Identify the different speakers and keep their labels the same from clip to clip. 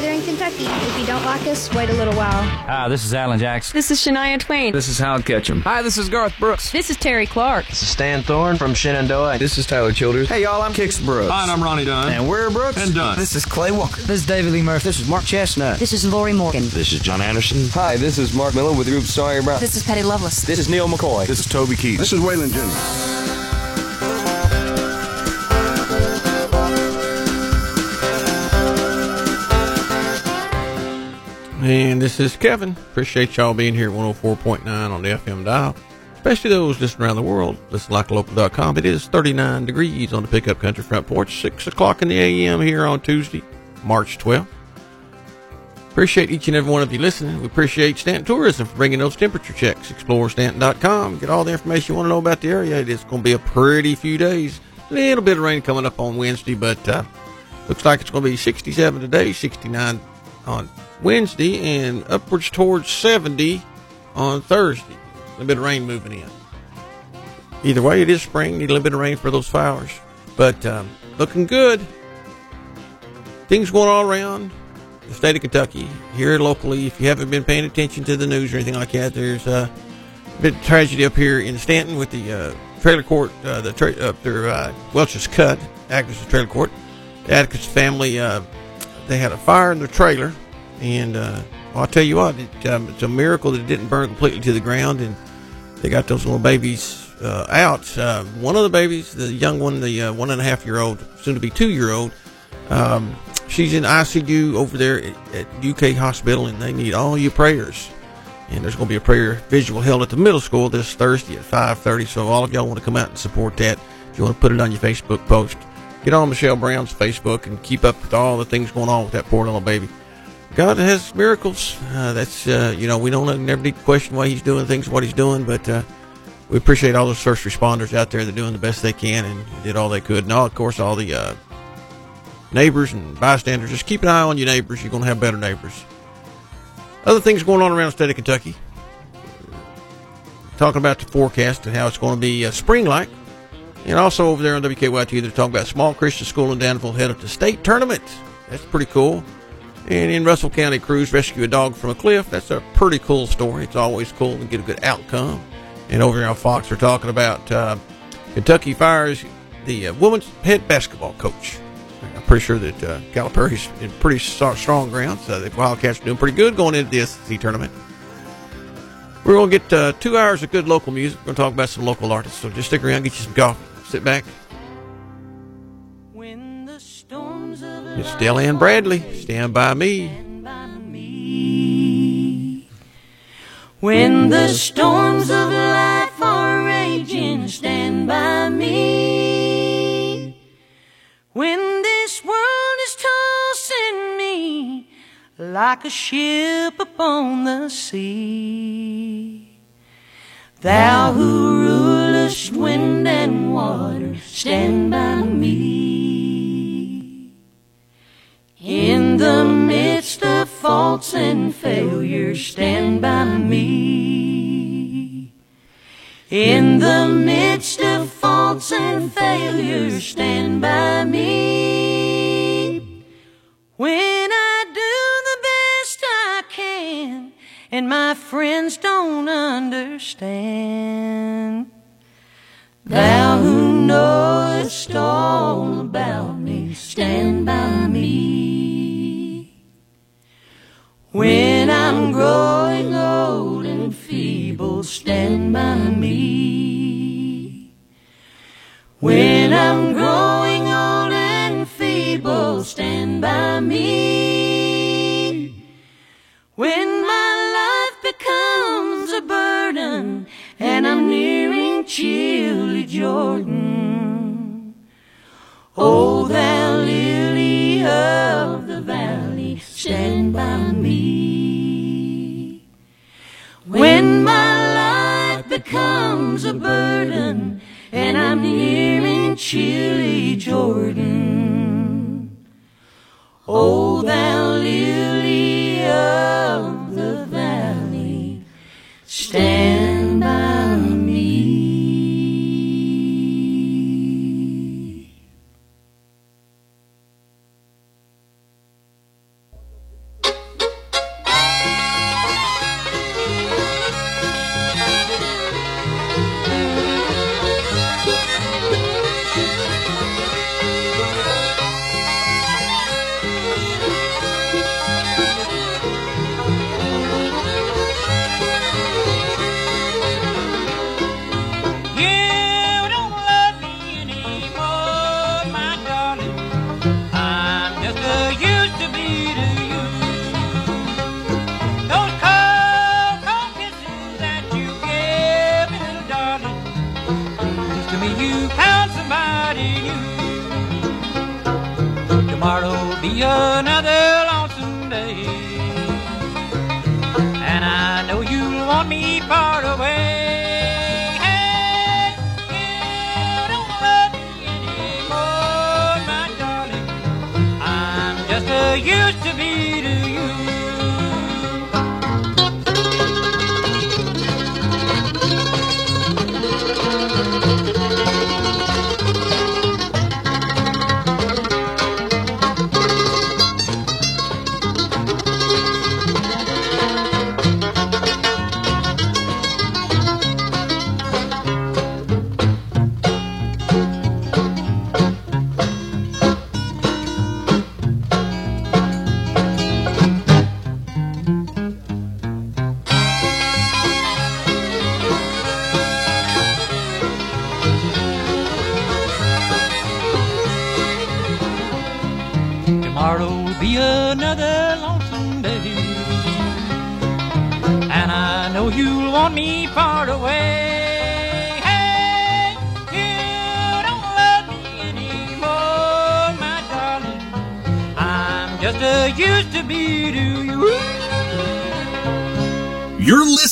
Speaker 1: weather in Kentucky. If you don't like us, wait a little while.
Speaker 2: Hi, this is Alan Jackson.
Speaker 3: This is Shania Twain.
Speaker 4: This is Hal Ketchum.
Speaker 5: Hi, this is Garth Brooks.
Speaker 3: This is Terri Clark.
Speaker 6: This is Stan Thorn from Shenandoah.
Speaker 4: This is Tyler Childers.
Speaker 7: Hey, y'all, I'm Kix Brooks.
Speaker 8: Hi, and I'm Ronnie Dunn.
Speaker 7: And we're Brooks.
Speaker 8: And Dunn.
Speaker 7: This is Clay Walker.
Speaker 9: This is David Lee Murphy.
Speaker 10: This is Mark Chesnutt.
Speaker 11: This is Lorrie Morgan.
Speaker 12: This is John Anderson.
Speaker 13: Hi, this is Mark Miller with Rube Sawyer Brown.
Speaker 14: This is Patty Loveless.
Speaker 13: This is Neal McCoy.
Speaker 15: This is Toby Keith.
Speaker 16: This is Waylon Jr.
Speaker 17: And this is Kevin. Appreciate y'all being here at 104.9 on the FM dial. Especially those listening around the world. Listen like local.com. It is 39 degrees on the pickup country front porch. 6 o'clock in the AM here on Tuesday, March 12th. Appreciate each and every one of you listening. We appreciate Stanton Tourism for bringing those temperature checks. ExploreStanton.com. Get all the information you want to know about the area. It is going to be a pretty few days. A little bit of rain coming up on Wednesday, but uh, looks like it's going to be 67 today, 69 on Wednesday, and upwards towards 70 on Thursday. A little bit of rain moving in. Either way, it is spring. Need a little bit of rain for those flowers. But um, looking good. Things going all around the state of Kentucky, here locally. If you haven't been paying attention to the news or anything like that, there's a bit of tragedy up here in Stanton with the uh, trailer court, uh, the tra- up there, uh, Welch's Cut, Atticus trailer court. The Atticus family, uh, they had a fire in their trailer and uh, well, I'll tell you what, it, um, it's a miracle that it didn't burn completely to the ground, and they got those little babies uh, out. Uh, one of the babies, the young one, the uh, one and a half year old, soon to be two year old, um, she's in ICU over there at, at, UK Hospital, and they need all your prayers. And there's going to be a prayer visual held at the middle school this Thursday at 5:30. So all of y'all want to come out and support that. If you want to put it on your Facebook post, get on Michelle Brown's Facebook and keep up with all the things going on with that poor little baby. God has miracles. Uh, that's uh, you know we don't never need to question why He's doing things, what He's doing, but uh, we appreciate all those first responders out there that are doing the best they can and did all they could, all, of course all the uh, neighbors and bystanders. Just keep an eye on your neighbors. You're going to have better neighbors. Other things going on around the state of Kentucky. Talking about the forecast and how it's going to be uh, spring-like. And also over there on WKYT, they're talking about small Christian school in Danville head headed to state tournament. That's pretty cool. And in Russell County, crews rescue a dog from a cliff. That's a pretty cool story. It's always cool to get a good outcome. And over here on Fox, we're talking about uh, Kentucky fires the uh, women's head basketball coach. I'm pretty sure that uh, Calipari's in pretty strong ground. So the Wildcats are doing pretty good going into the SEC tournament. We're going to get uh, two hours of good local music. We're going to talk about some local artists. So just stick around, get you some coffee, sit back. It's Stellan Bradley. Stand by me.
Speaker 18: When the storms of life are raging, stand by me. When this world is tossing me like a ship upon the sea, thou who rulest wind and water, stand by me. In the midst of faults and failures, stand by me. In the midst of faults and failures, stand by me. When I do the best I can, and my friends don't understand, comes a burden, and I'm nearing in chilly Jordan. Oh, thou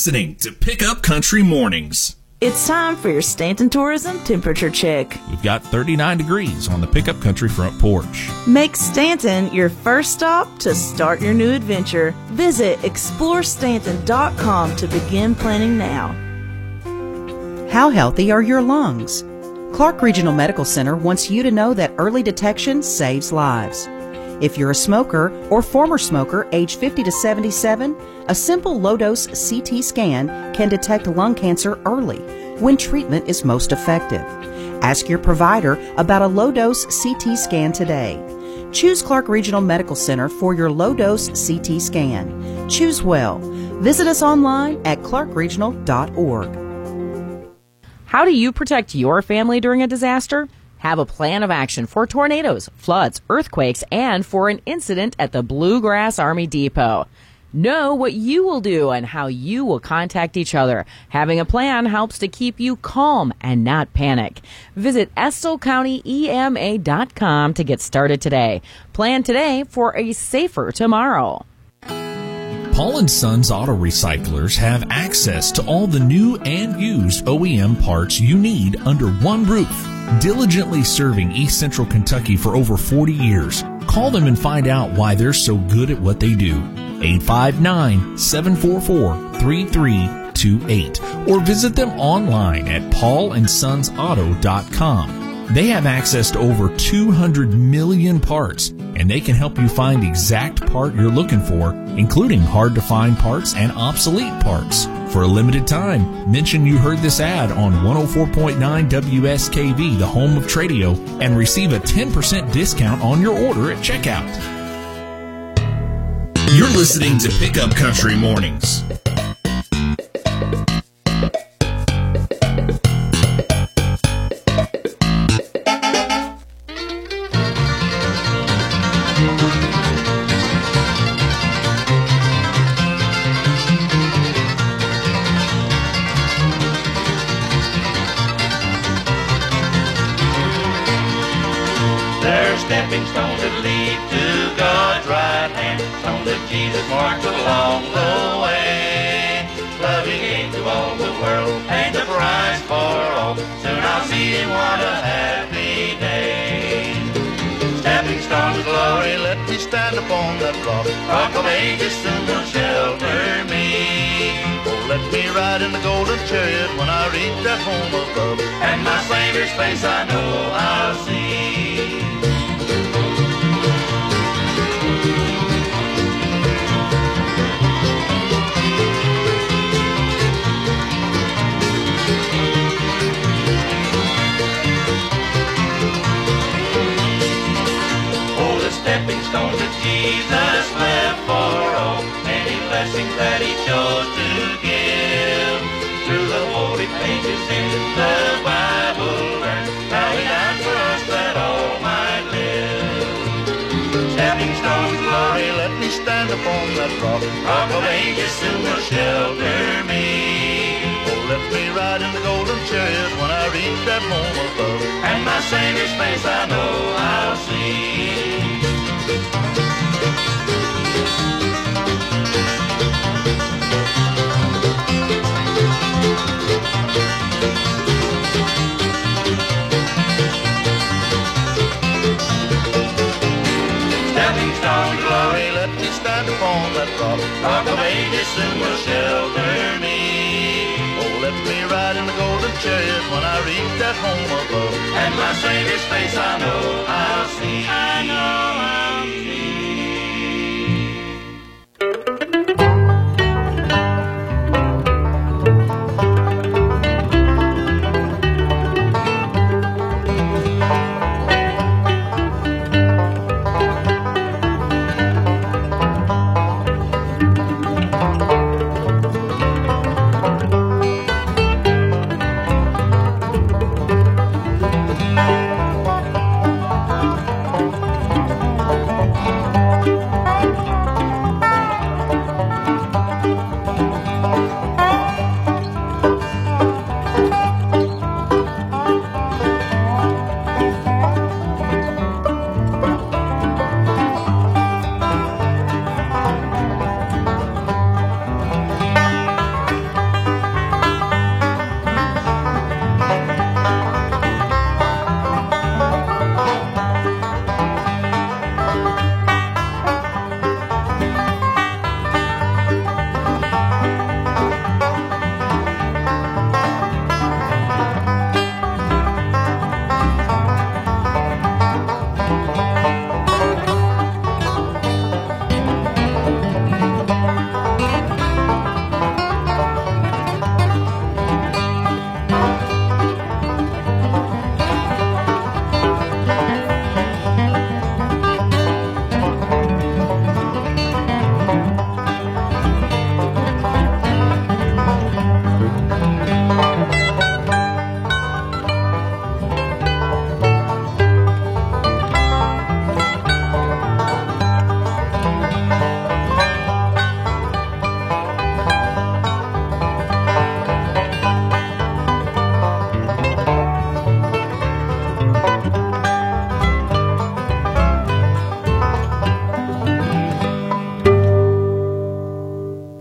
Speaker 19: listening to Pickup Country Mornings.
Speaker 20: It's time for your Stanton Tourism temperature check.
Speaker 19: We've got 39 degrees on the Pickup Country front porch.
Speaker 20: Make Stanton your first stop to start your new adventure. Visit explorestanton.com to begin planning now.
Speaker 21: How healthy are your lungs? Clark Regional Medical Center wants you to know that early detection saves lives. If you're a smoker or former smoker age 50 to 77, a simple low dose CT scan can detect lung cancer early when treatment is most effective. Ask your provider about a low dose CT scan today. Choose Clark Regional Medical Center for your low dose CT scan. Choose well. Visit us online at clarkregional.org.
Speaker 22: How do you protect your family during a disaster? Have a plan of action for tornadoes, floods, earthquakes, and for an incident at the Bluegrass Army Depot. Know what you will do and how you will contact each other. Having a plan helps to keep you calm and not panic. Visit EstillCountyEMA.com to get started today. Plan today for a safer tomorrow.
Speaker 19: Paul and Sons Auto Recyclers have access to all the new and used OEM parts you need under one roof. Diligently serving East Central Kentucky for over 40 years. Call them and find out why they're so good at what they do. 859 744 3328 or visit them online at paulandsonsauto.com. They have access to over 200 million parts and they can help you find the exact part you're looking for, including hard to find parts and obsolete parts. For a limited time, mention you heard this ad on 104.9 WSKV, the home of Tradio, and receive a 10% discount on your order at checkout. You're listening to Pickup Country Mornings.
Speaker 23: Stand upon that rock. Rock of ages soon will shelter me. Oh, let me ride in the golden chariot when I reach that home above. And my Savior's face I know I'll see. Stepping stones that Jesus left for all, many blessings that he chose to give. Through the holy pages in the Bible, learn how he died for us that all might live. Stepping stones, of glory, let me stand upon that rock. Rock of ages soon will shelter me. Oh, let me ride in the golden chariot when I reach that home above. And my Savior's face I know I'll see.
Speaker 24: That rock. Rock of ages soon will shelter me. Oh, let me ride in the golden chariot when I reach that home above. And my Savior's face I know I'll see. I know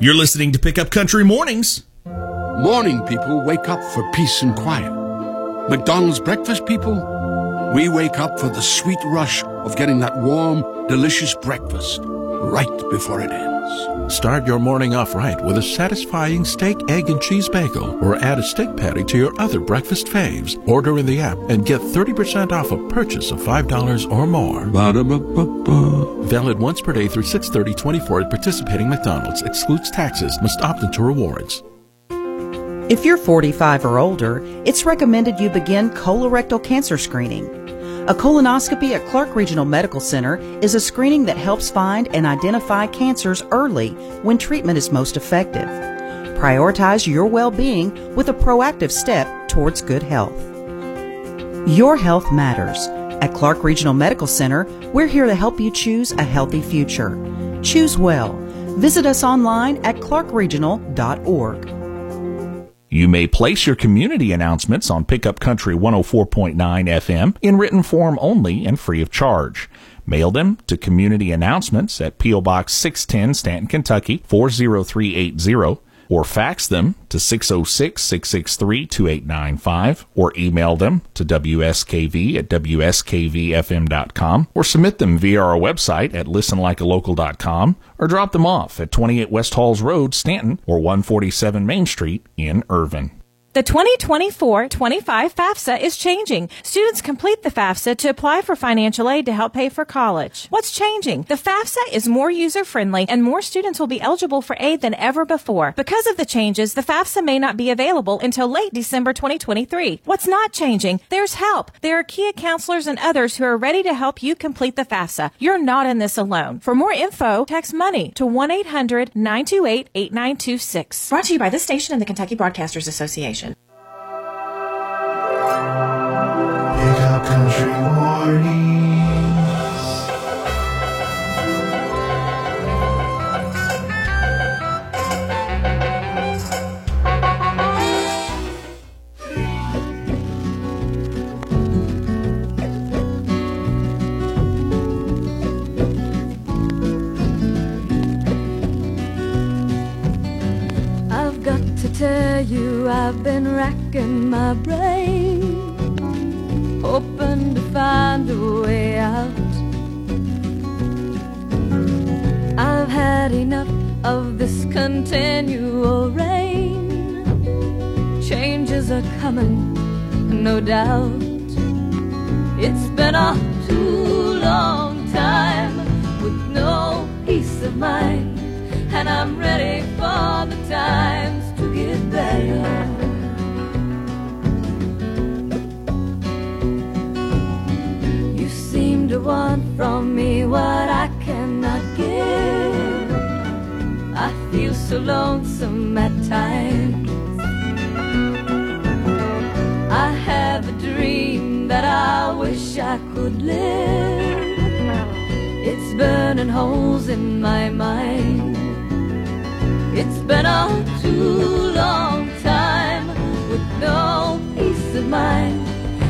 Speaker 19: You're listening to Pickup Country Mornings.
Speaker 8: Morning people wake up for peace and quiet. McDonald's breakfast people, we wake up for the sweet rush of getting that warm, delicious breakfast right before it ends.
Speaker 25: Start your morning off right with a satisfying steak, egg, and cheese bagel, or add a steak patty to your other breakfast faves. Order in the app and get 30% off a purchase of $5 or more. Ba-da-ba-ba-ba. Valid once per day through 630-24 at participating McDonald's. Excludes taxes. Must opt into rewards.
Speaker 21: If you're 45 or older, it's recommended you begin colorectal cancer screening. A colonoscopy at Clark Regional Medical Center is a screening that helps find and identify cancers early when treatment is most effective. Prioritize your well-being with a proactive step towards good health. Your health matters. At Clark Regional Medical Center, we're here to help you choose a healthy future. Choose well. Visit us online at clarkregional.org.
Speaker 19: You may place your community announcements on Pickup Country 104.9 FM in written form only and free of charge. Mail them to Community Announcements at P.O. Box 610, Stanton, Kentucky 40380, or fax them to 606 663 2895, or email them to WSKV at WSKVFM.com, or submit them via our website at listenlikealocal.com, or drop them off at 28 West Halls Road, Stanton, or 147 Main Street in Irvine.
Speaker 26: The 2024-25 FAFSA is changing. Students complete the FAFSA to apply for financial aid to help pay for college. What's changing? The FAFSA is more user-friendly and more students will be eligible for aid than ever before. Because of the changes, the FAFSA may not be available until late December 2023. What's not changing? There's help. There are KHEAA counselors and others who are ready to help you complete the FAFSA. You're not in this alone. For more info, text money to 1-800-928-8926. Brought to you by this station and the Kentucky Broadcasters Association.
Speaker 27: Pickup Country Mornings.
Speaker 28: I've got to tell you, I've been racking my brain, hoping to find a way out. I've had enough of this continual rain. Changes are coming, no doubt. It's been a too long time with no peace of mind, and I'm ready for the times to get better. To want from me what I cannot give. I feel so lonesome at times. I have a dream that I wish I could live. It's burning holes in my mind. It's been a too long time with no peace of mind.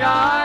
Speaker 23: shine.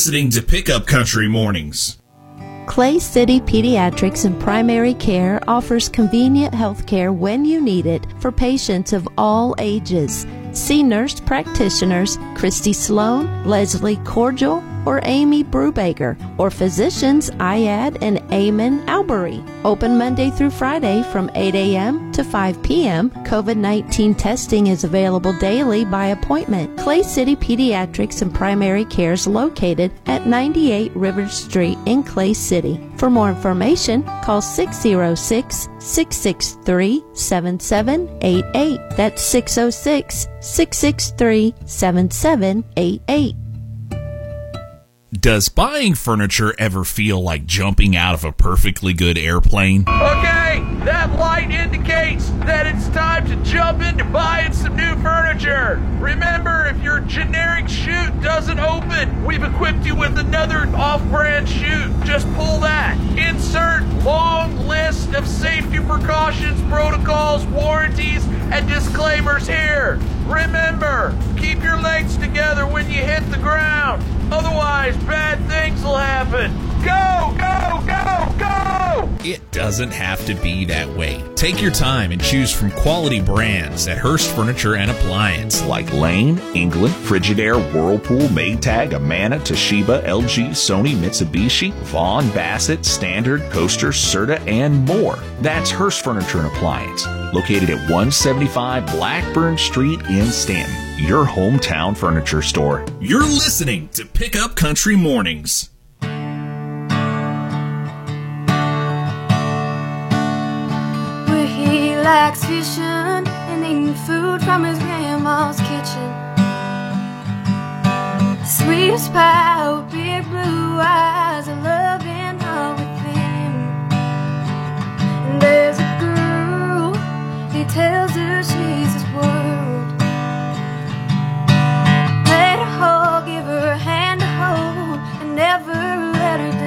Speaker 23: Listening to Pickup Country Mornings.
Speaker 29: Clay City Pediatrics and Primary Care offers convenient health care when you need it for patients of all ages. See nurse practitioners Christy Sloan, Leslie Cordial, or Amy Brubaker, or physicians Ayad and Eamon Albury. Open Monday through Friday from 8 a.m. to 5 p.m. COVID 19 testing is available daily by appointment. Clay City Pediatrics and Primary Care is located at 98 River Street in Clay City. For more information, call 606 663 7788. That's 606 663 7788.
Speaker 23: Does buying furniture ever feel like jumping out of a perfectly good airplane?
Speaker 25: Okay, way, that light indicates that it's time to jump into buying some new furniture. Remember, if your generic chute doesn't open, we've equipped you with another off brand chute. Just pull that. Insert long list of safety precautions, protocols, warranties, and disclaimers here. Remember, keep your legs together when you hit the ground. Otherwise, bad things will happen. Go, go, go, go!
Speaker 30: It doesn't have to be that way. Take your time and choose from quality brands at Hearst Furniture and Appliance.
Speaker 19: Like Lane, England, Frigidaire, Whirlpool, Maytag, Amana, Toshiba, LG, Sony, Mitsubishi, Vaughan, Bassett, Standard, Coaster, Serta, and more. That's Hearst Furniture and Appliance, located at 175 Blackburn Street in Stanton, your hometown furniture store.
Speaker 30: You're listening to Pickup Country Mornings.
Speaker 31: Likes fishing and eating food from his grandma's kitchen. Sweeps by with big blue eyes, a loving heart within him. And there's a girl, he tells her she's his world. Let her hold, give her a hand to hold, and never let her go.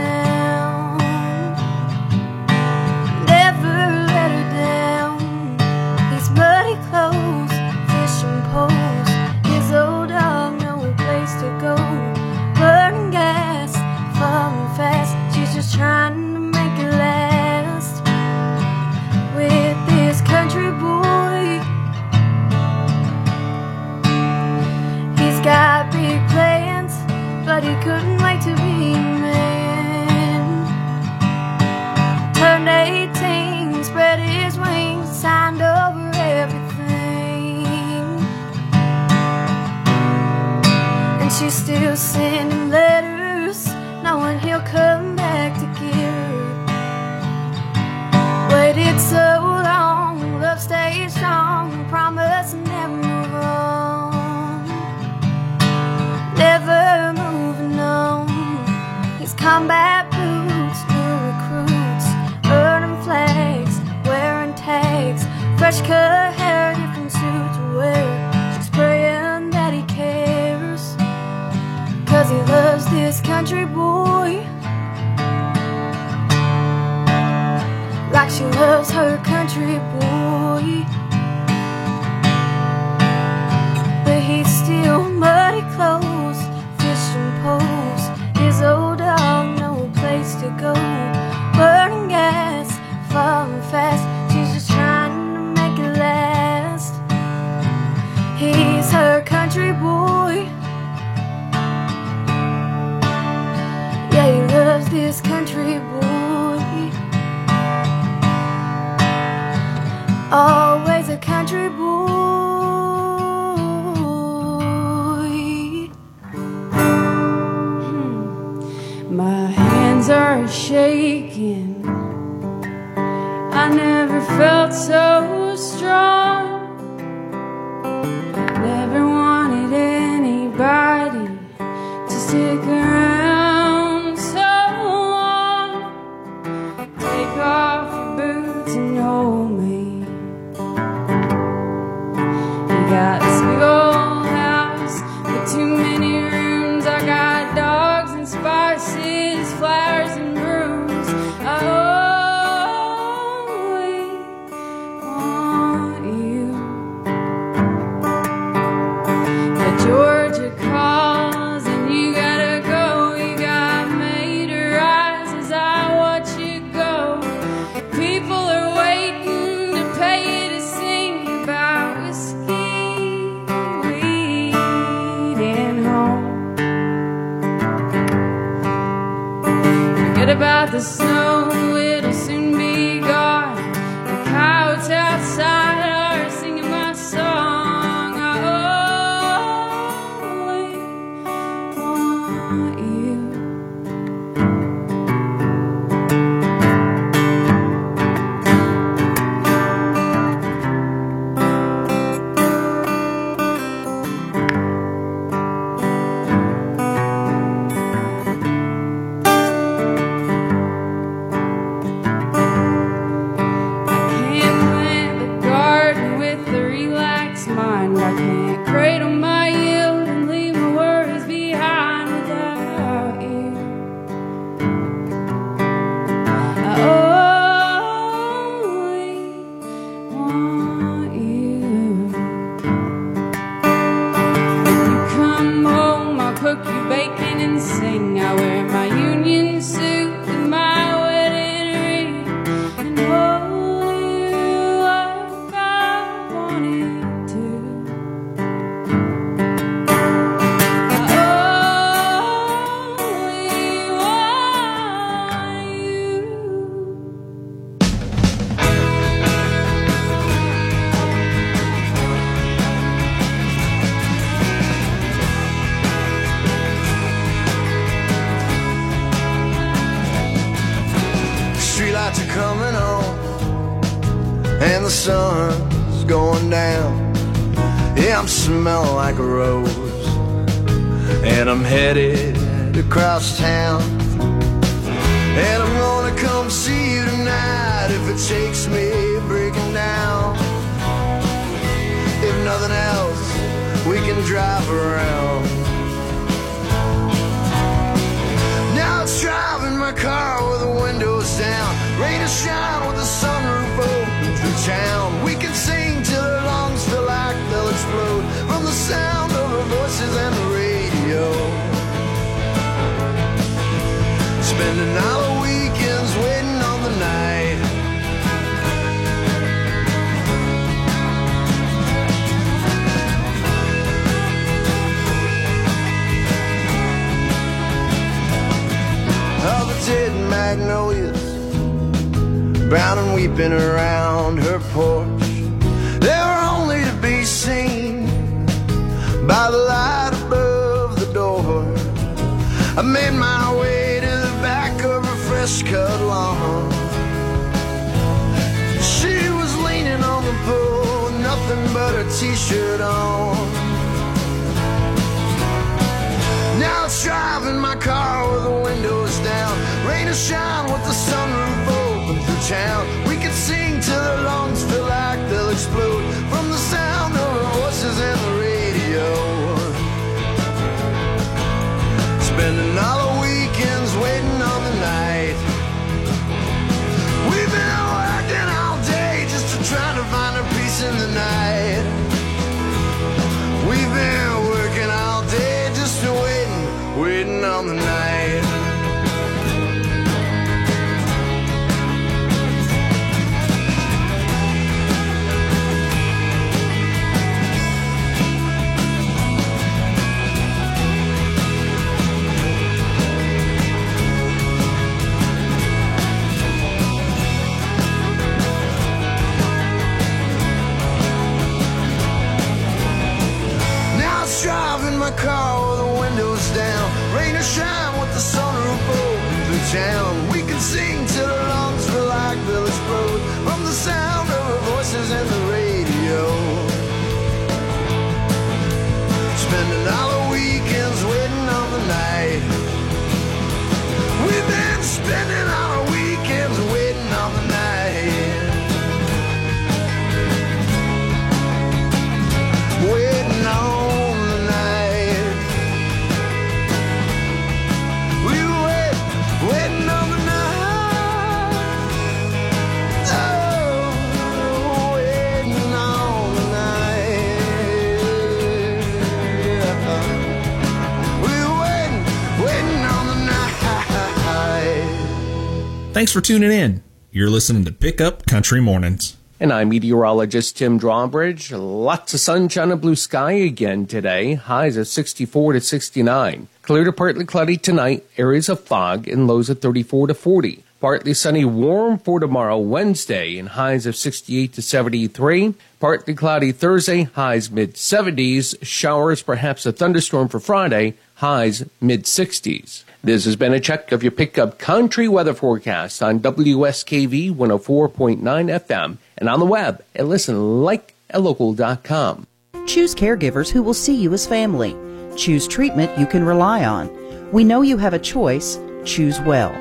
Speaker 19: Thanks for tuning in. You're listening to Pickup Country Mornings.
Speaker 32: And I'm meteorologist Tim Drawbridge. Lots of sunshine and blue sky again today. Highs of 64 to 69. Clear to partly cloudy tonight. Areas of fog and lows of 34 to 40. Partly sunny, warm for tomorrow, Wednesday, and highs of 68 to 73. Partly cloudy Thursday, highs mid 70s. Showers, perhaps a thunderstorm for Friday, highs mid 60s. This has been a check of your pickup country weather forecast on WSKV 104.9 FM and on the web at listenlikealocal.com.
Speaker 21: Choose caregivers who will see you as family. Choose treatment you can rely on. We know you have a choice. Choose well.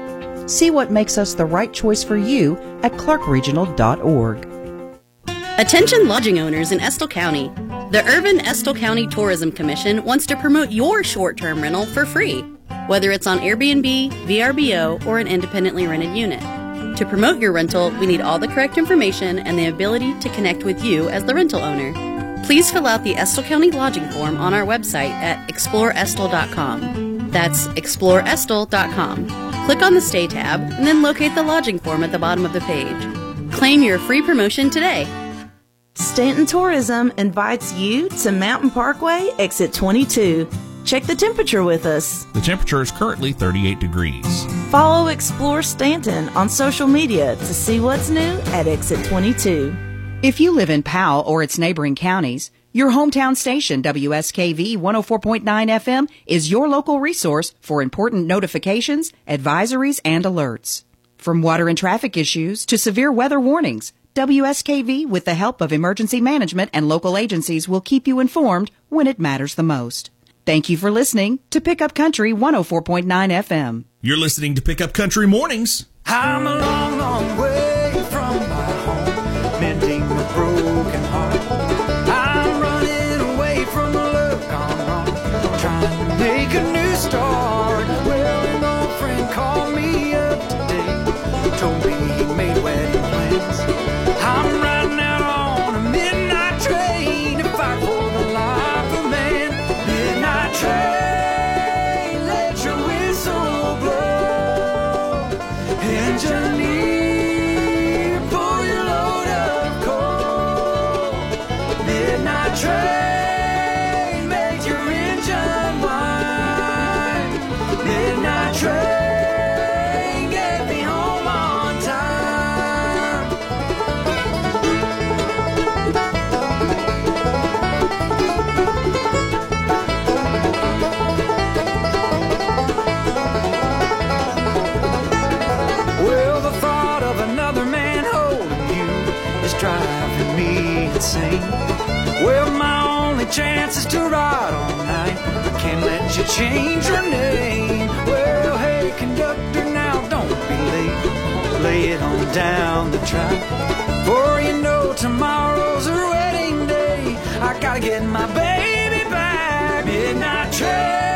Speaker 21: See what makes us the right choice for you at clarkregional.org.
Speaker 33: Attention lodging owners in Estill County. The Irvine Estill County Tourism Commission wants to promote your short term rental for free, whether it's on Airbnb, VRBO, or an independently rented unit. To promote your rental, we need all the correct information and the ability to connect with you as the rental owner. Please fill out the Estill County lodging form on our website at exploreestill.com. That's exploreestill.com. Click on the Stay tab and then locate the lodging form at the bottom of the page. Claim your free promotion today.
Speaker 20: Stanton Tourism invites you to Mountain Parkway, exit 22. Check the temperature with us.
Speaker 19: The temperature is currently 38 degrees.
Speaker 20: Follow Explore Stanton on social media to see what's new at Exit 22.
Speaker 21: If you live in Powell or its neighboring counties, your hometown station, WSKV 104.9 FM, is your local resource for important notifications, advisories, and alerts. From water and traffic issues to severe weather warnings, WSKV, with the help of emergency management and local agencies, will keep you informed when it matters the most. Thank you for listening to Pickup Country 104.9 FM.
Speaker 19: You're listening to Pickup Country Mornings.
Speaker 34: I'm a long, long way from my home, mending the broken heart. I'm running away from the love gone wrong, trying to make a new start. Well, an old friend called me up today, told me he made wedding plans. Well, my only chance is to ride all night. I can't let you change your name. Well, hey, conductor, now don't be late. Lay it on down the track. For you know tomorrow's a wedding day. I gotta get my baby back. Midnight train.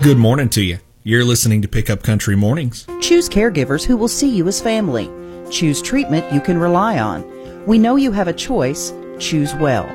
Speaker 19: Good morning to you. You're listening to Pickup Country Mornings.
Speaker 21: Choose caregivers who will see you as family. Choose treatment you can rely on. We know you have a choice. Choose well.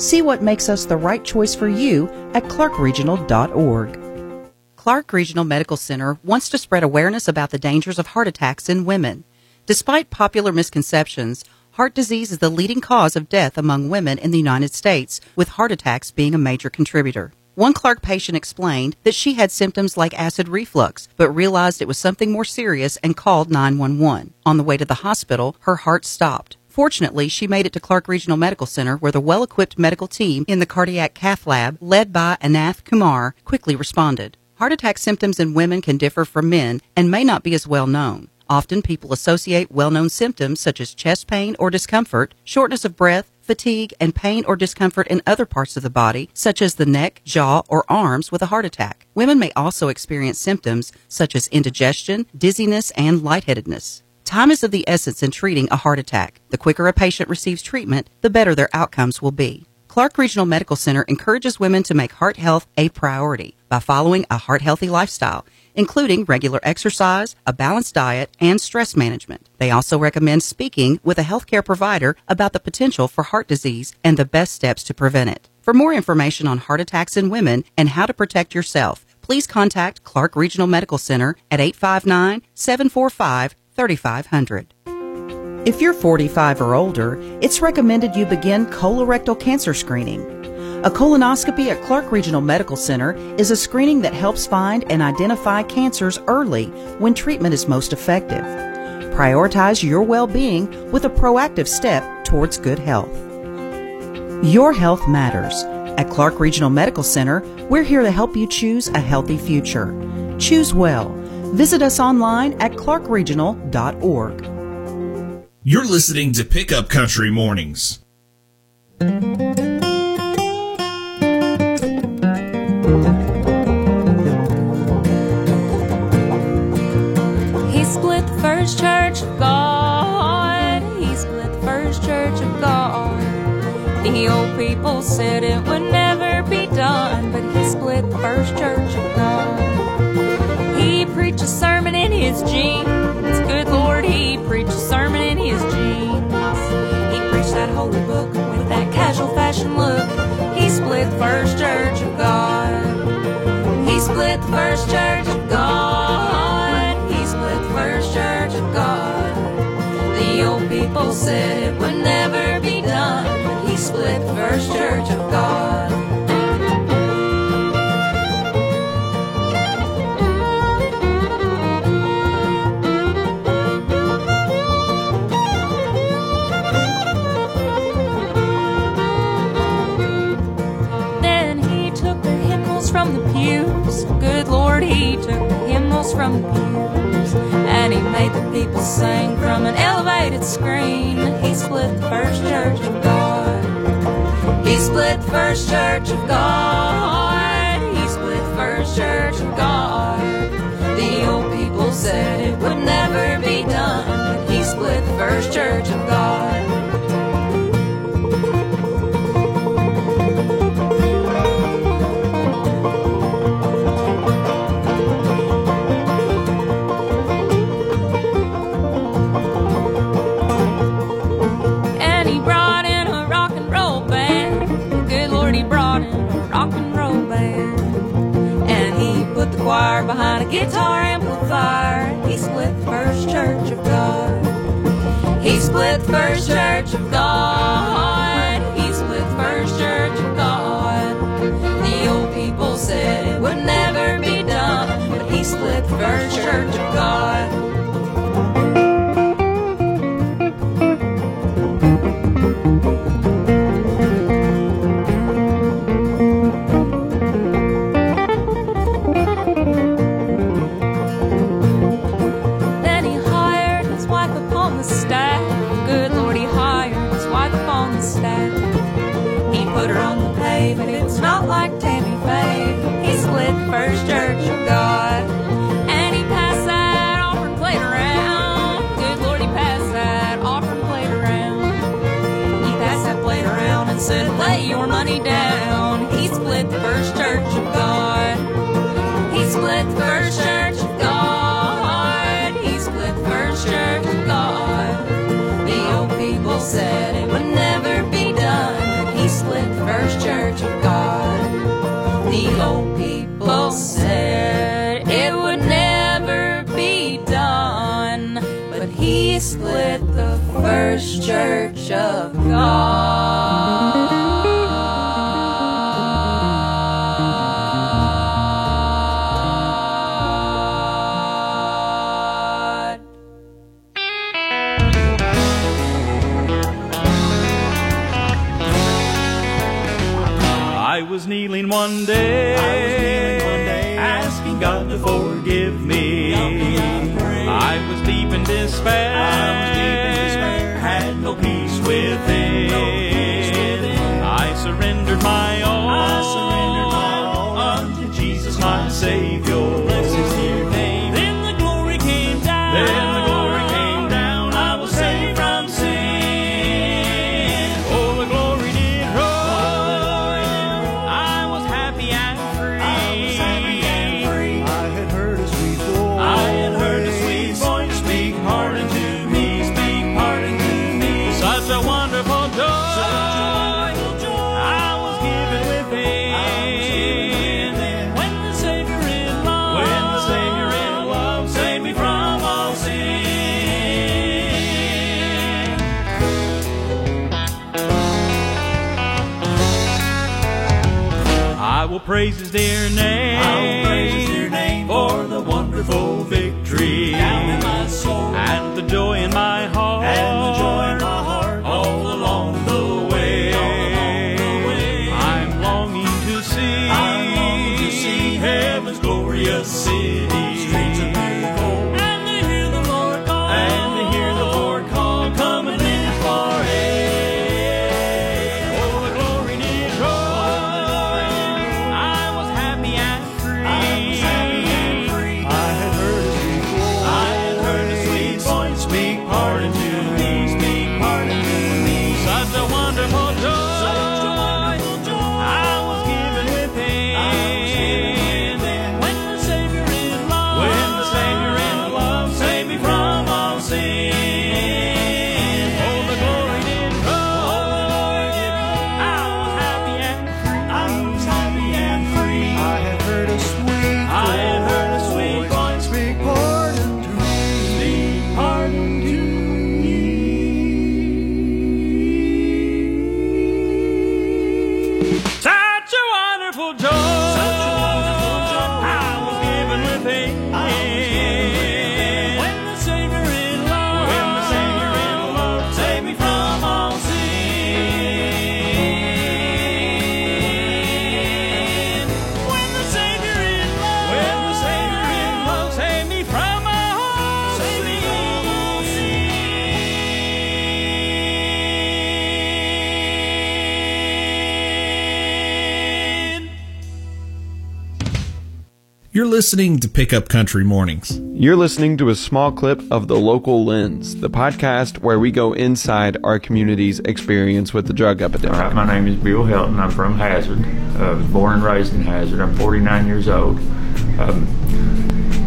Speaker 21: See what makes us the right choice for you at clarkregional.org. Clark Regional Medical Center wants to spread awareness about the dangers of heart attacks in women. Despite popular misconceptions, heart disease is the leading cause of death among women in the United States, with heart attacks being a major contributor. One Clark patient explained that she had symptoms like acid reflux, but realized it was something more serious and called 911. On the way to the hospital, her heart stopped. Fortunately, she made it to Clark Regional Medical Center where the well equipped medical team in the cardiac cath lab, led by Anath Kumar, quickly responded. Heart attack symptoms in women can differ from men and may not be as well known. Often people associate well known symptoms such as chest pain or discomfort, shortness of breath, fatigue, and pain or discomfort in other parts of the body, such as the neck, jaw, or arms, with a heart attack. Women may also experience symptoms such as indigestion, dizziness, and lightheadedness. Time is of the essence in treating a heart attack. The quicker a patient receives treatment, the better their outcomes will be. Clark Regional Medical Center encourages women to make heart health a priority by following a heart healthy lifestyle, including regular exercise, a balanced diet, and stress management. They also recommend speaking with a healthcare provider about the potential for heart disease and the best steps to prevent it. For more information on heart attacks in women and how to protect yourself, please contact Clark Regional Medical Center at 859 745 3500. If you're 45 or older, it's recommended you begin colorectal cancer screening. A colonoscopy at Clark Regional Medical Center is a screening that helps find and identify cancers early when treatment is most effective. Prioritize your well being with a proactive step towards good health. Your health matters. At Clark Regional Medical Center, we're here to help you choose a healthy future. Choose well. Visit us online at clarkregional.org.
Speaker 19: You're listening to Pickup Country Mornings.
Speaker 35: He split the first church of God. He split the first church of God. The old people said it would never be done, but he split the first church of God. He preached a sermon in his jeans. Good Lord, he preached a sermon in his jeans. He preached that holy book with that casual fashion look. He split the first church said it would never be done, but he split the first church of God. Then he took the hymnals from the pews. Good Lord, he took the hymnals from the pews. Made the people sing from an elevated screen. He split the first church of God. He split the first church of God. He split the first church of God. The old people said it would never be done. But he split the first church
Speaker 19: You're listening to Pickup Country Mornings.
Speaker 36: You're listening to a small clip of The Local Lens, the podcast where we go inside our community's experience with the drug epidemic.
Speaker 37: All right, my name is Bill Helton. I'm from Hazard. I was born and raised in Hazard. I'm 49 years old. Um,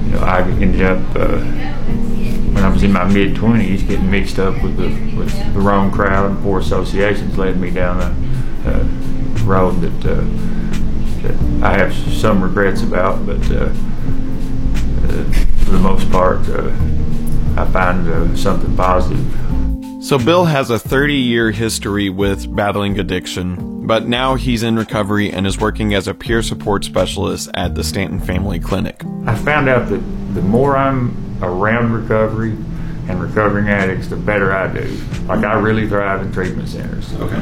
Speaker 37: you know, I ended up uh, when I was in my mid 20s getting mixed up with the with the wrong crowd and poor associations led me down a, a road that, uh, that I have some regrets about, but uh, uh, for the most part, uh, I find uh, something positive.
Speaker 36: So, Bill has a 30 year history with battling addiction, but now he's in recovery and is working as a peer support specialist at the Stanton Family Clinic.
Speaker 37: I found out that the more I'm around recovery and recovering addicts, the better I do. Like I really thrive in treatment centers. Okay.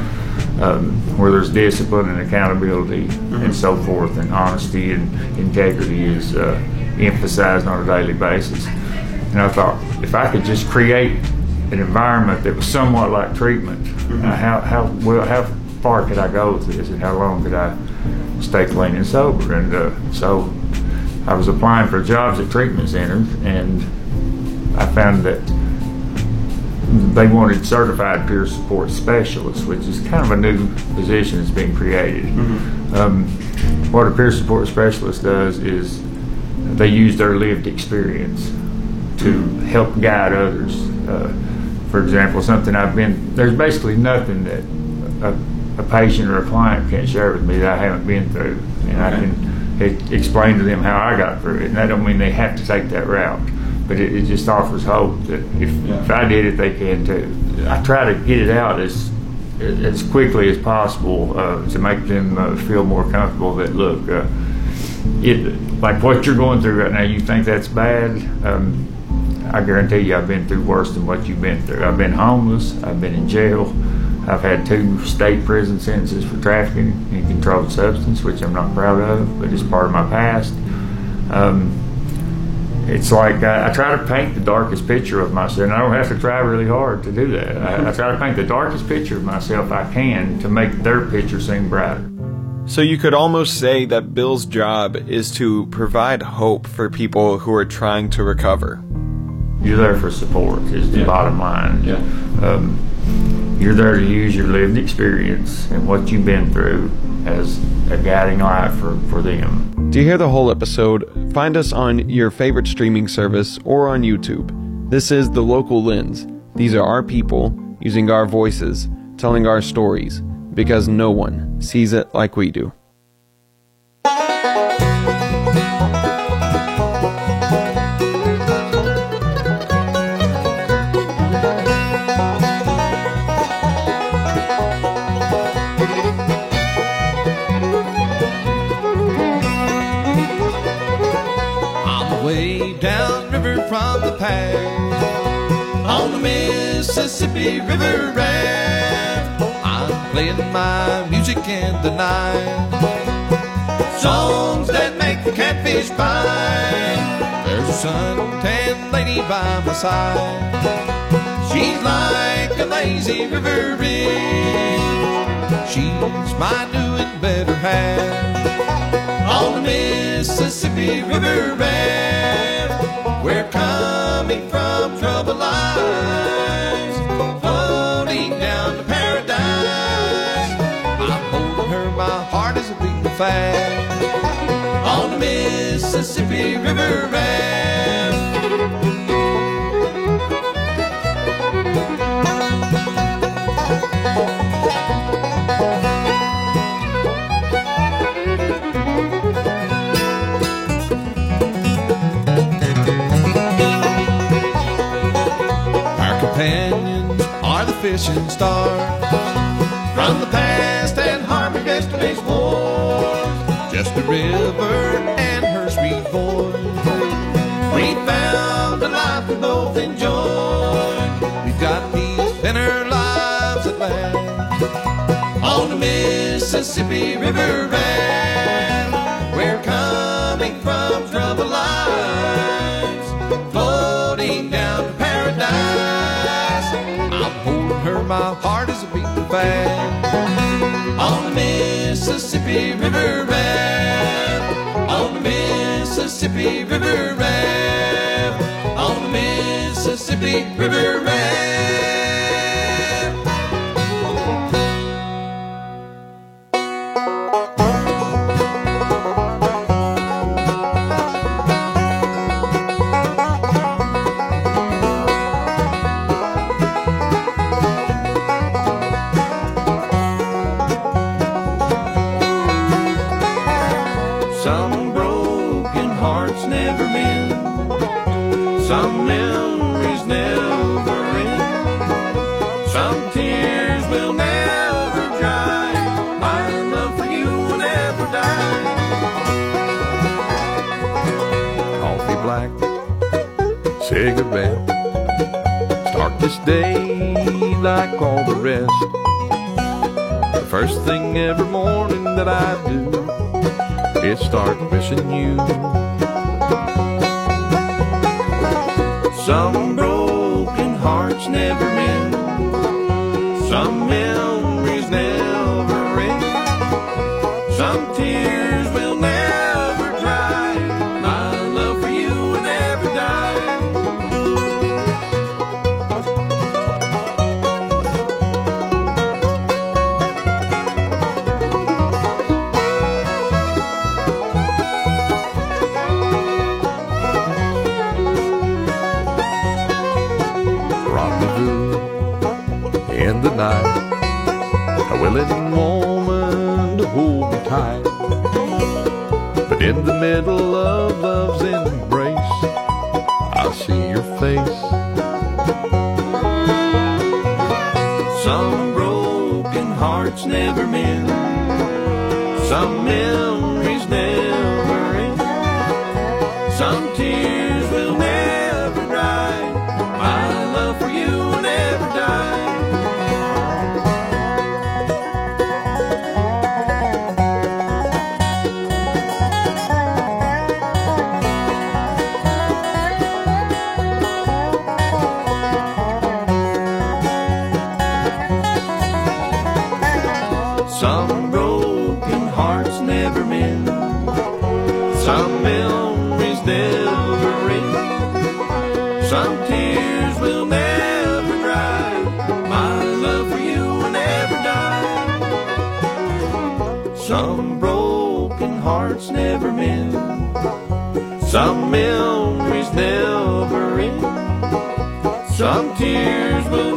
Speaker 37: Um, where there's discipline and accountability and so forth, and honesty and integrity is uh, emphasized on a daily basis. And I thought if I could just create an environment that was somewhat like treatment, uh, how how well how far could I go with this, and how long could I stay clean and sober? And uh, so I was applying for jobs at treatment centers, and I found that they wanted certified peer support specialists, which is kind of a new position that's being created. Um, what a peer support specialist does is they use their lived experience to help guide others. Uh, for example, something I've been there's basically nothing that a, a patient or a client can't share with me that I haven't been through, and I can explain to them how I got through it. And that don't mean they have to take that route, but it, it just offers hope that if, if I did it, they can too. I try to get it out as as quickly as possible uh, to make them uh, feel more comfortable that look, uh, it like what you're going through right now. You think that's bad? Um, I guarantee you, I've been through worse than what you've been through. I've been homeless. I've been in jail. I've had two state prison sentences for trafficking in controlled substance, which I'm not proud of, but it's part of my past. Um, it's like I, I, try to paint the darkest picture of myself, and I don't have to try really hard to do that. I, I try to paint the darkest picture of myself I can to make their picture seem brighter.
Speaker 36: So you could almost say that Bill's job is to provide hope for people who are trying to recover.
Speaker 37: You're there for support, is the yeah. bottom line. Yeah. Um, you're there to use your lived experience and what you've been through as a guiding light for, for them.
Speaker 36: To hear the whole episode, find us on your favorite streaming service or on YouTube. This is The Local Lens. These are our people using our voices, telling our stories, because no one sees it like we do.
Speaker 34: Mississippi River raft. Oh, I'm playing my music in the night. Songs that make the catfish bite. There's a suntan lady by my side. She's like a lazy river bridge. She's my new and better half. On the Mississippi River raft. We're coming from trouble lives, my heart is beating fast on the Mississippi River raft. companions are the fishing stars from the past and Just a river and her sweet voice. We found a life we both enjoy. We've got peace in lives at last on the Mississippi River. My heart is beating fast on the Mississippi River raft. On the Mississippi River raft. On the Mississippi River raft.
Speaker 38: Start missing you.
Speaker 34: Some broken hearts never mend. Some
Speaker 38: tight. But in the middle of love's
Speaker 23: memories never end. Some tears will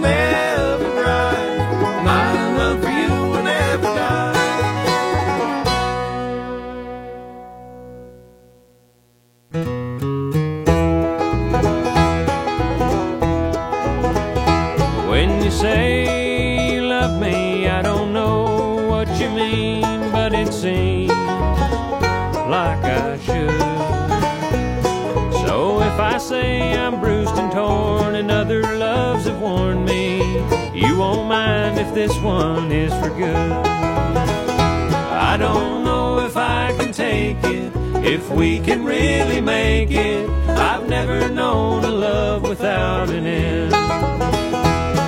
Speaker 39: if we can really make it. I've never known a love without an end.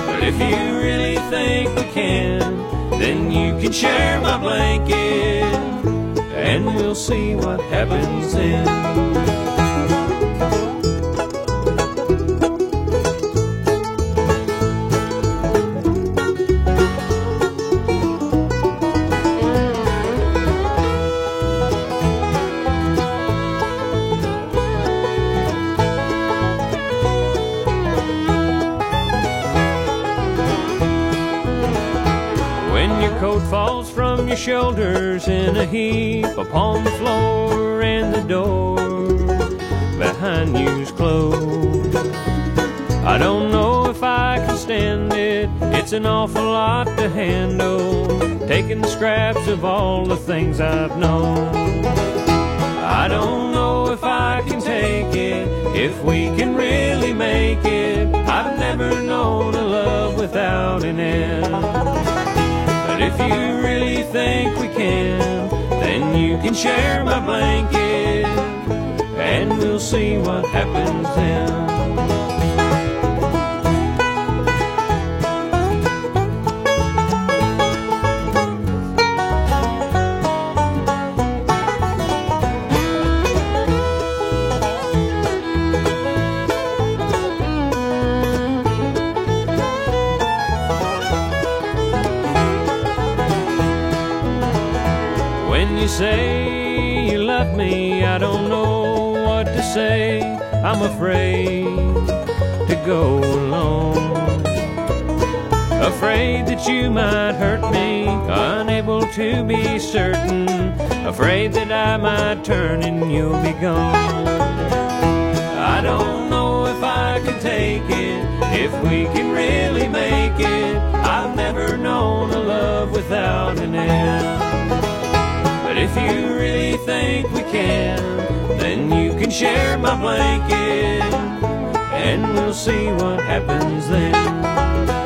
Speaker 39: But if you really think we can, then you can share my blanket, and we'll see what happens then. Shoulders in a heap upon the floor and the door behind you's closed. I don't know if I can stand it. It's an awful lot to handle. Taking the scraps of all the things I've known. I don't know if I can take it, if we can really make it. I've never known a love without an end. Think we can, then you can share my blanket, and we'll see what happens then. When you say you love me, I don't know what to say. I'm afraid to go alone. Afraid that you might hurt me, unable to be certain. Afraid that I might turn and you'll be gone. I don't know if I can take it, if we can really make it. I've never known a love without an end. If you really think we can, then you can share my blanket, and we'll see what happens then.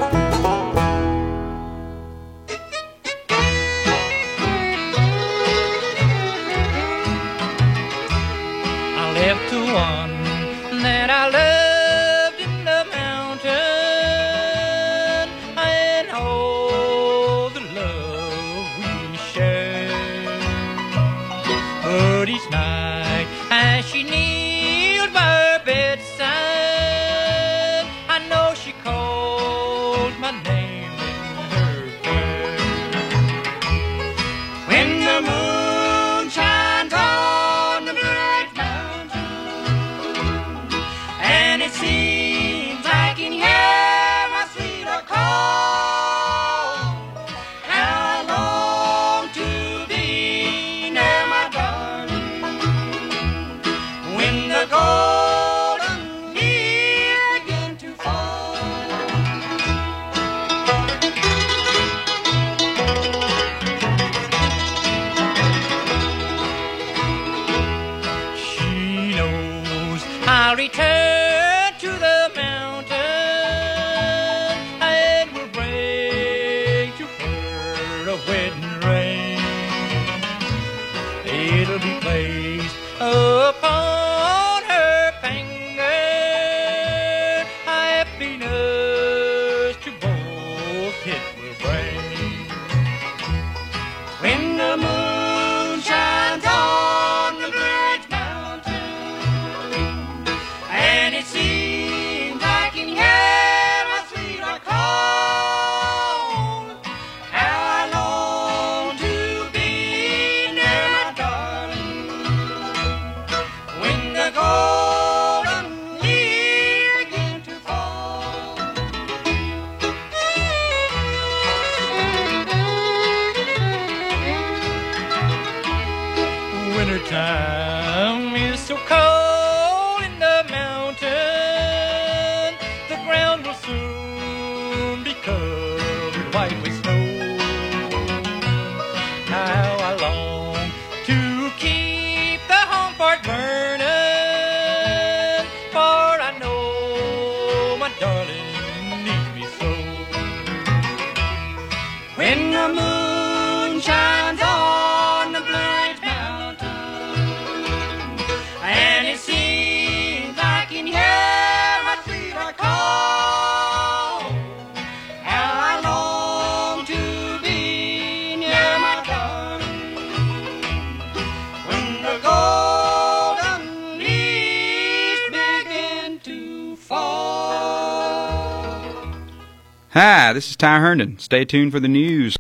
Speaker 40: This is Ty Herndon. Stay tuned for the news.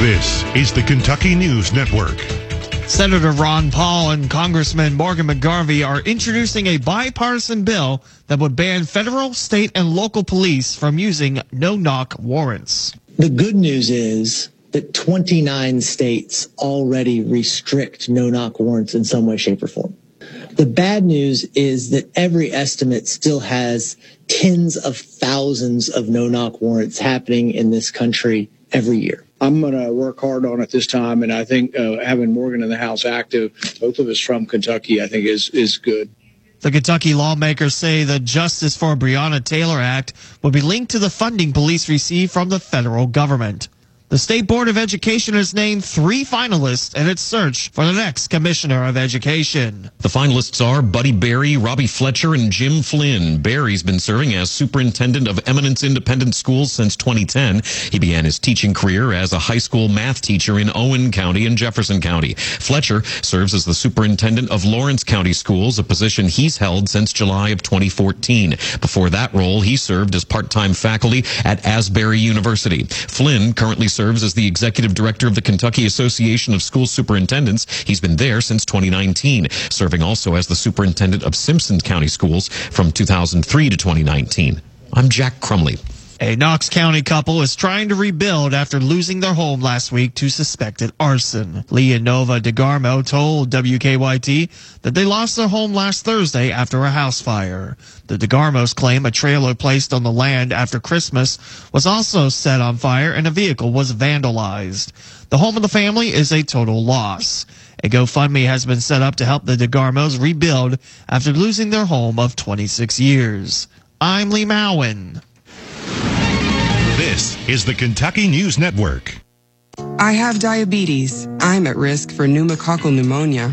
Speaker 41: This is the Kentucky News Network.
Speaker 42: Senator Rand Paul and Congressman Morgan McGarvey are introducing a bipartisan bill that would ban federal, state, and local police from using no knock warrants.
Speaker 43: The good news is that 29 states already restrict no knock warrants in some way, shape, or form. The bad news is that every estimate still has tens of thousands of no knock warrants happening in this country every year.
Speaker 44: I'm going to work hard on it this time, and I think uh, having Morgan in the House active, both of us from Kentucky, I think is is good.
Speaker 42: The Kentucky lawmakers say the Justice for Breonna Taylor Act will be linked to the funding police receive from the federal government. The State Board of Education has named three finalists in its search for the next Commissioner of Education.
Speaker 45: The finalists are Buddy Berry, Robbie Fletcher, and Jim Flynn. Berry's been serving as superintendent of Eminence Independent Schools since 2010. He began his teaching career as a high school math teacher in Owen County and Jefferson County. Fletcher serves as the superintendent of Lawrence County Schools, a position he's held since July of 2014. Before that role, he served as part-time faculty at Asbury University. Flynn currently serves as the executive director of the Kentucky Association of School Superintendents. He's been there since 2019, serving also as the superintendent of Simpson County Schools from 2003 to 2019. I'm Jack Crumley.
Speaker 42: A Knox County couple is trying to rebuild after losing their home last week to suspected arson. And Nova DeGarmo told WKYT that they lost their home last Thursday after a house fire. The DeGarmos claim a trailer placed on the land after Christmas was also set on fire and a vehicle was vandalized. The home of the family is a total loss. A GoFundMe has been set up to help the DeGarmos rebuild after losing their home of 26 years. I'm Lee Mowen.
Speaker 41: This is the Kentucky News Network.
Speaker 46: I have diabetes. I'm at risk for pneumococcal pneumonia.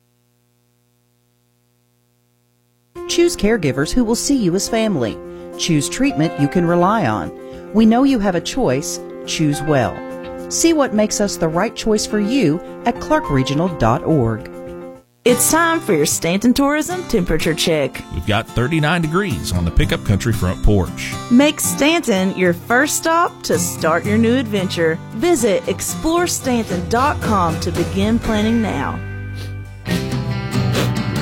Speaker 21: Choose caregivers who will see you as family. Choose treatment you can rely on. We know you have a choice. Choose well. See what makes us the right choice for you at clarkregional.org.
Speaker 20: It's time for your Stanton Tourism temperature check.
Speaker 19: We've got 39 degrees on the pickup country front porch.
Speaker 20: Make Stanton your first stop to start your new adventure. Visit explorestanton.com to begin planning now.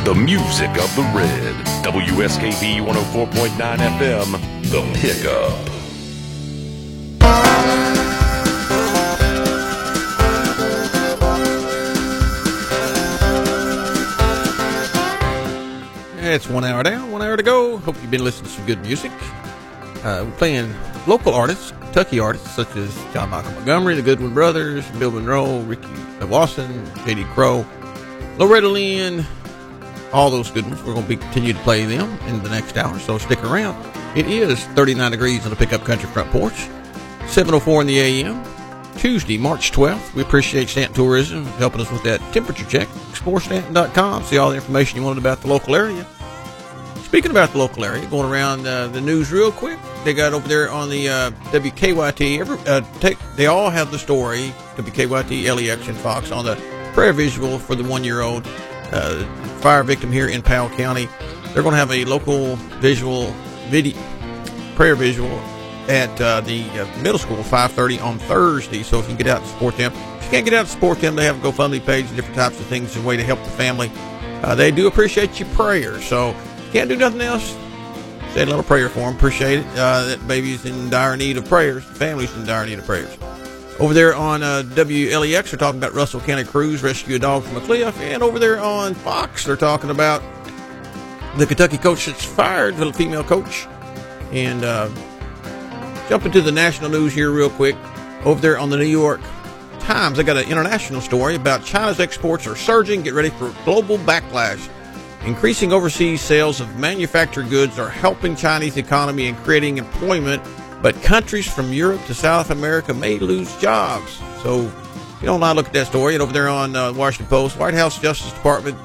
Speaker 47: The music of the red. WSKV 104.9 FM. The Pickup.
Speaker 48: It's one hour down, one hour to go. Hope you've been listening to some good music. Uh, we're playing local artists, Kentucky artists such as John Michael Montgomery, the Goodwin Brothers, Bill Monroe, Ricky Lawson, J.D. Crowe, Loretta Lynn, all those good ones. We're going to be continue to play them in the next hour, so stick around. It is 39 degrees on the pickup country front porch, 704 in the AM.
Speaker 17: Tuesday, March 12th. We appreciate Stanton Tourism helping us with that temperature check. ExploreStanton.com. See all the information you wanted about the local area. Speaking about the local area, going around uh, the news real quick, they got over there on the uh, WKYT. Every, uh, take, they all have the story, WKYT, LEX, and Fox, on the prayer visual for the one year old uh, fire victim here in Powell County. They're going to have a local visual video, prayer visual at uh, the uh, middle school, 5:30 on Thursday. So if you can get out to support them, if you can't get out to support them, they have a GoFundMe page, and different types of things, a way to help the family. Uh, they do appreciate your prayers. So you can't do nothing else. Say a little prayer for them. Appreciate it. Uh, that baby's in dire need of prayers. The family's in dire need of prayers. Over there on uh, WLEX, they're talking about Russell County Crews rescue a dog from a cliff. And over there on Fox, they're talking about the Kentucky coach that's fired, the female coach. And uh, jump into the national news here real quick. Over there on the New York Times, they got an international story about China's exports are surging. Get ready for global backlash. Increasing overseas sales of manufactured goods are helping Chinese economy and creating employment, but countries from Europe to South America may lose jobs. So, you don't mind look at that story. And over there on uh, Washington Post, White House Justice Department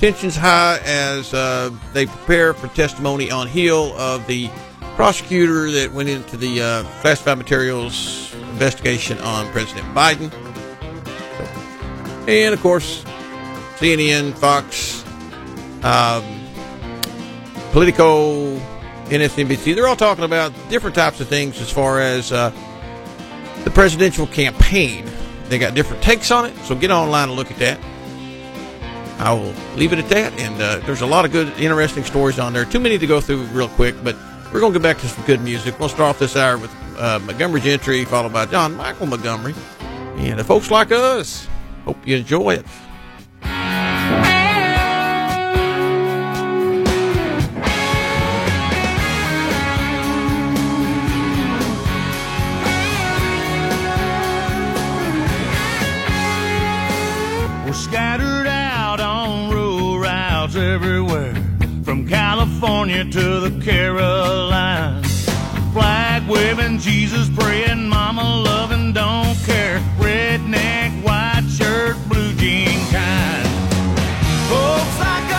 Speaker 17: tensions high as uh, they prepare for testimony on heel of the prosecutor that went into the uh, classified materials investigation on President Biden. And of course, CNN, Fox, um, Politico, MSNBC, they're all talking about different types of things as far as uh, the presidential campaign. They got different takes on it, so get online and look at that. I will leave it at that, and uh, there's a lot of good, interesting stories on there. Too many to go through real quick, but we're going to get back to some good music. We'll start off this hour with uh, Montgomery Gentry, followed by John Michael Montgomery. And the folks like us, hope you enjoy it.
Speaker 49: California to the Carolinas. Flag waving, Jesus praying, mama loving, don't care. Redneck, white shirt, blue jean kind. Folks like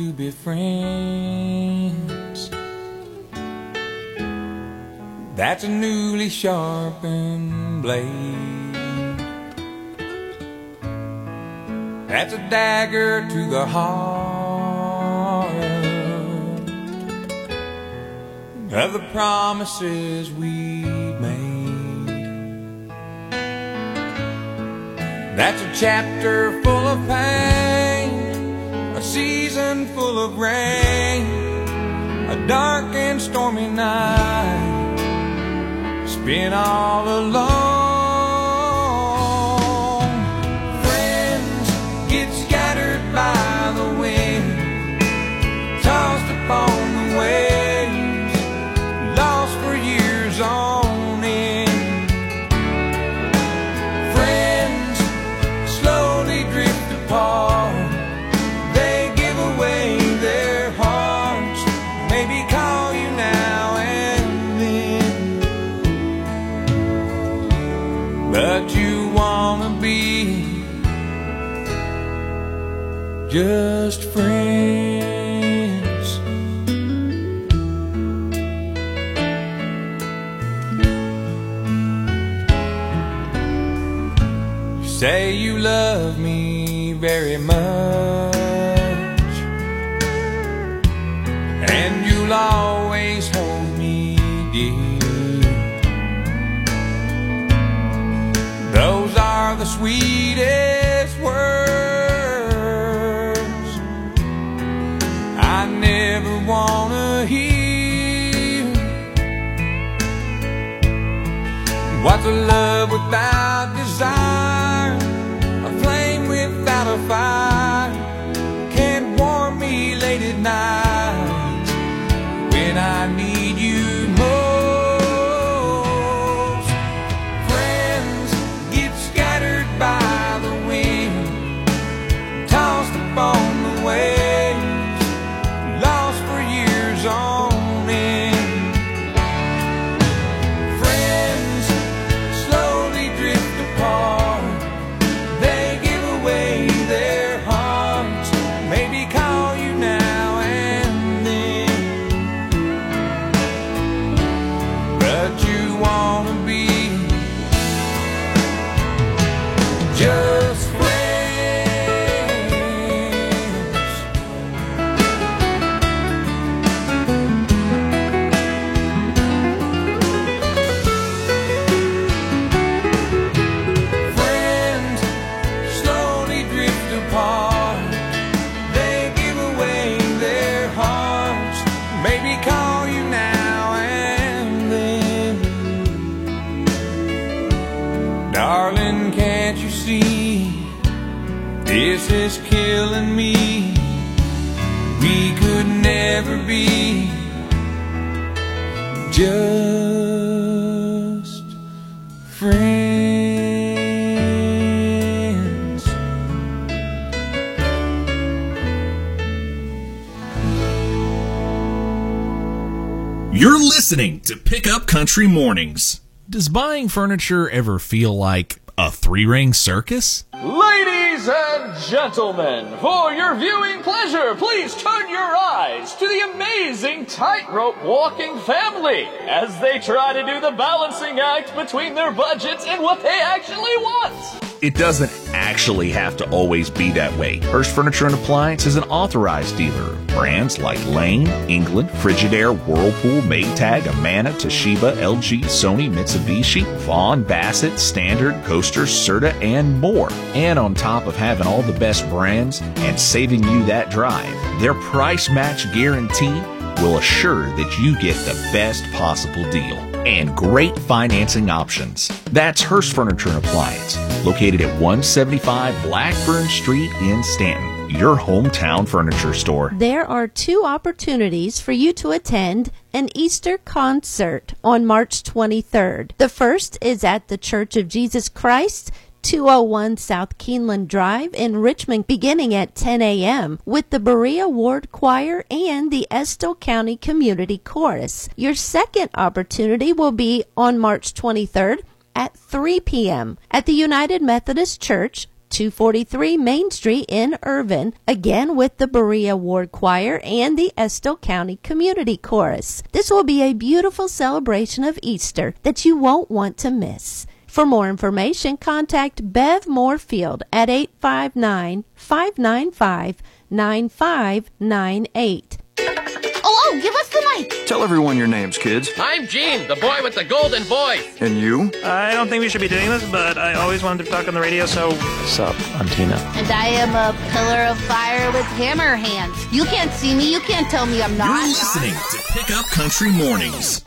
Speaker 49: to
Speaker 50: be friends. That's a newly sharpened blade. That's a dagger to the heart of the promises we made. That's a chapter full of pain, full of rain, a dark and stormy night spent all alone. Just friends. You say you love me very much, and you'll always hold me dear. Those are the sweetest wanna hear. What's a love without desire?
Speaker 19: Listening to Pickup Country Mornings. Does buying furniture ever feel like a three ring circus?
Speaker 51: Ladies and gentlemen, for your viewing pleasure, please turn your eyes to the amazing tightrope walking family as they try to do the balancing act between their budgets and what they actually want.
Speaker 52: It doesn't actually have to always be that way. Hurst Furniture and Appliance is an authorized dealer. Brands like Lane, England, Frigidaire, Whirlpool, Maytag, Amana, Toshiba, LG, Sony, Mitsubishi, Vaughan, Bassett, Standard, Coaster, Serta, and more. And on top of having all the best brands and saving you that drive, their price match guarantee will assure that you get the best possible deal and great financing options. That's Hurst Furniture and Appliance, located at 175 Blackburn Street in Stanton, your hometown furniture store.
Speaker 29: There are two opportunities for you to attend an Easter concert on March 23rd. The first is at the Church of Jesus Christ. 201 South Keeneland Drive in Richmond beginning at 10 a.m. with the Berea Ward Choir and the Estill County Community Chorus. Your second opportunity will be on March 23rd at 3 p.m. at the United Methodist Church, 243 Main Street in Irvine, again with the Berea Ward Choir and the Estill County Community Chorus. This will be a beautiful celebration of Easter that you won't want to miss. For more information, contact Bev Moorfield at 859 595 9598.
Speaker 53: Oh, oh, give us the mic.
Speaker 40: Tell everyone your names, kids.
Speaker 54: I'm Gene, the boy with the golden voice.
Speaker 40: And you?
Speaker 55: I don't think we should be doing this, but I always wanted to talk on the radio, so.
Speaker 56: What's up? I'm Tina.
Speaker 53: And I am a pillar of fire with hammer hands. You can't see me. You can't tell me I'm not.
Speaker 19: You're listening to Pick Up Country Mornings.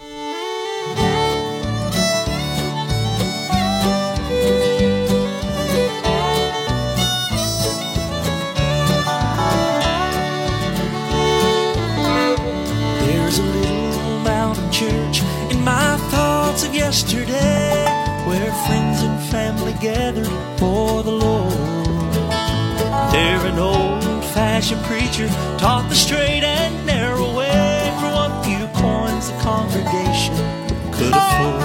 Speaker 34: Old preacher taught the straight and narrow way for what few coins the congregation could afford.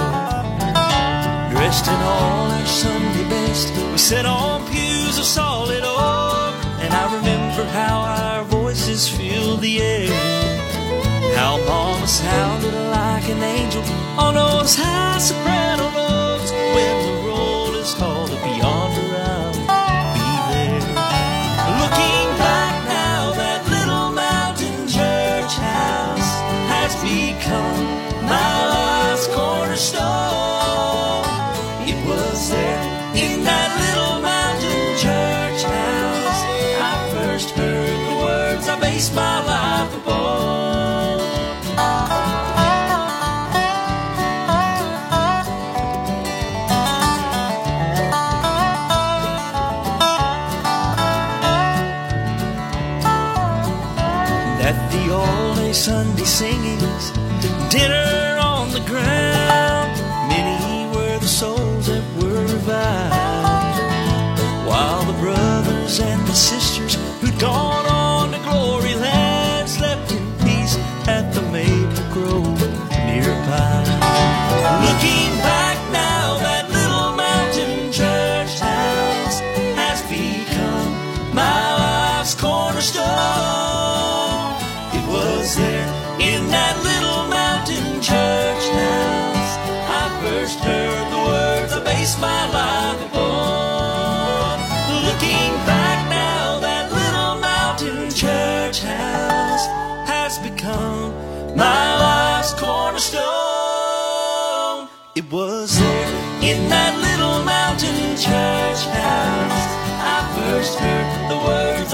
Speaker 34: Dressed in all our Sunday best, we sat on pews of solid oak, and I remember how our voices filled the air. How mama sounded like an angel on those high soprano dinner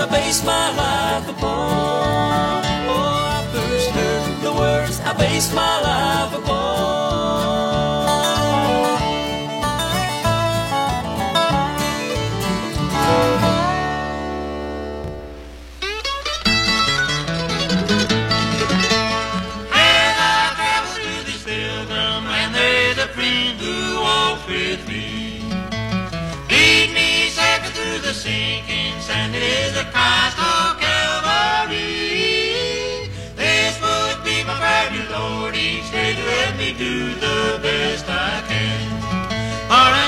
Speaker 34: Oh, I based my life upon. Oh, I first heard the words I based my life upon.
Speaker 24: The sinking sand. It is the Christ of Calvary. This would be my prayer to Lord each day to help me do the best I can. For I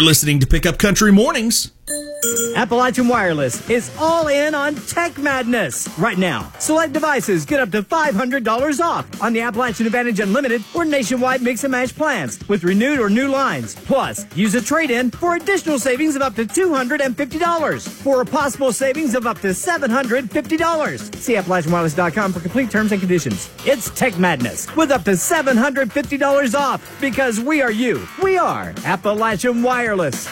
Speaker 57: You're listening to Pickup Country Mornings.
Speaker 50: Appalachian Wireless is all in on Tech Madness right now. Select devices get up to $500 off on the Appalachian Advantage Unlimited or nationwide mix and match plans with renewed or new lines. Plus, use a trade in for additional savings of up to $250 for a possible savings of up to $750. See AppalachianWireless.com for complete terms and conditions. It's Tech Madness with up to $750 off because we are you. We are Appalachian Wireless.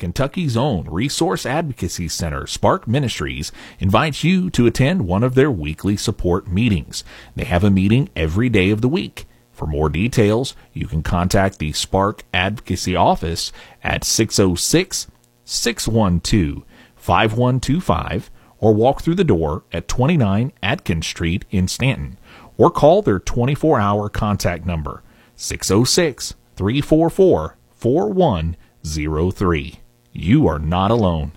Speaker 19: Kentucky's own Resource Advocacy Center, Spark Ministries, invites you to attend one of their weekly support meetings. They have a meeting every day of the week. For more details, you can contact the Spark Advocacy Office at 606 612 5125 or walk through the door at 29 Atkins Street in Stanton or call their 24 hour contact number 606 344 4103. You are not alone.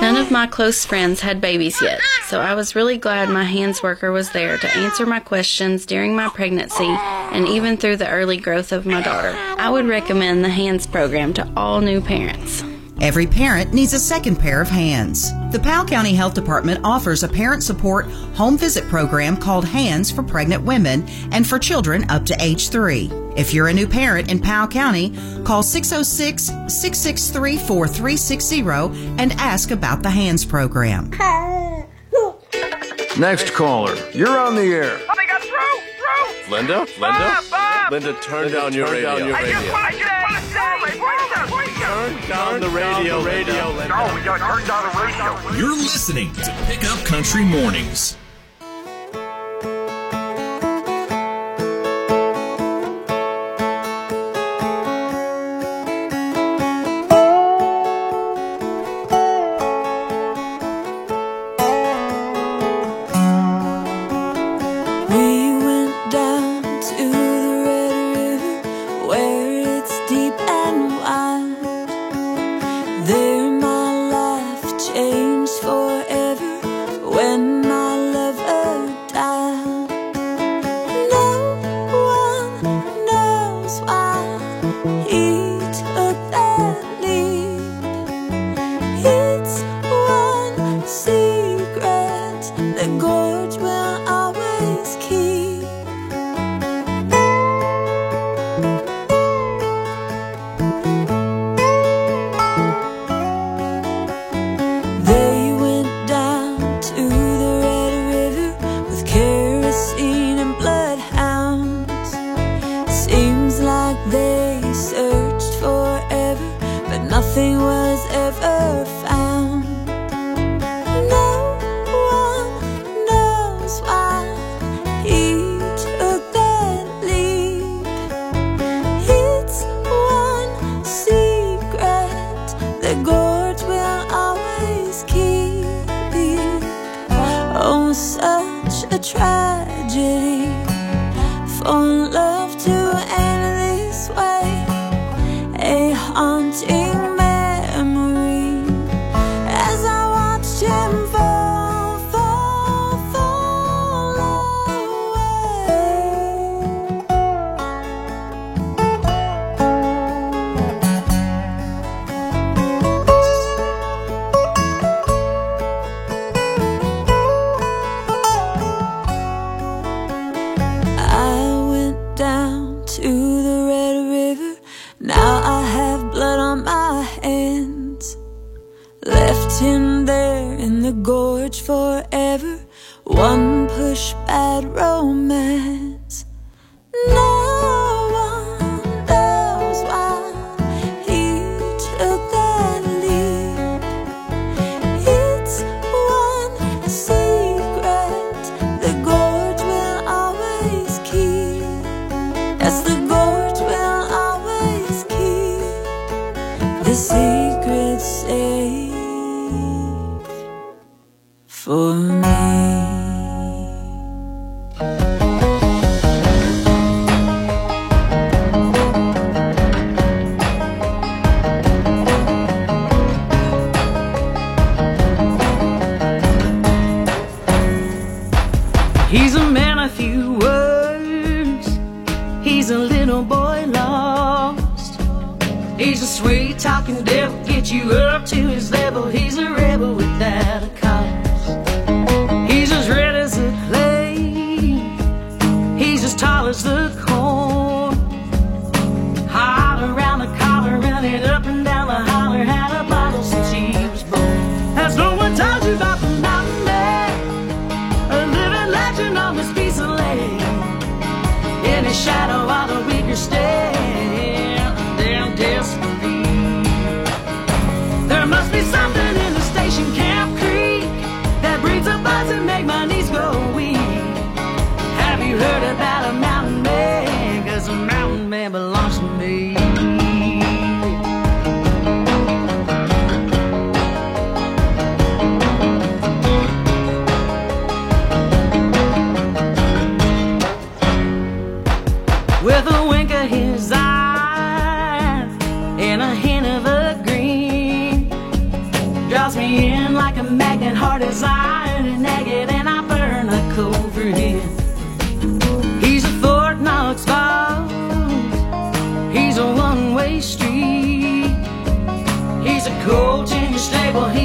Speaker 33: None of my close friends had babies yet, so I was really glad my hands worker was there to answer my questions during my pregnancy and even through the early growth of my daughter. I would recommend the hands program to all new parents.
Speaker 21: Every parent needs a second pair of hands. The Powell County Health Department offers a parent support home visit program called Hands for pregnant women and for children up to age three. If you're a new parent in Powell County, call 606 663 4360 and ask about the Hands program.
Speaker 23: Next caller, you're on the air.
Speaker 58: Oh, they got through! Through!
Speaker 23: Linda? Linda?
Speaker 58: Bob, Bob!
Speaker 23: Linda, turn down your
Speaker 58: turn
Speaker 23: radio.
Speaker 58: down your I just want to say,
Speaker 23: Turn down the radio, radio, Linda.
Speaker 58: No, we got to turn down the radio.
Speaker 57: You're listening to Pickup Country Mornings.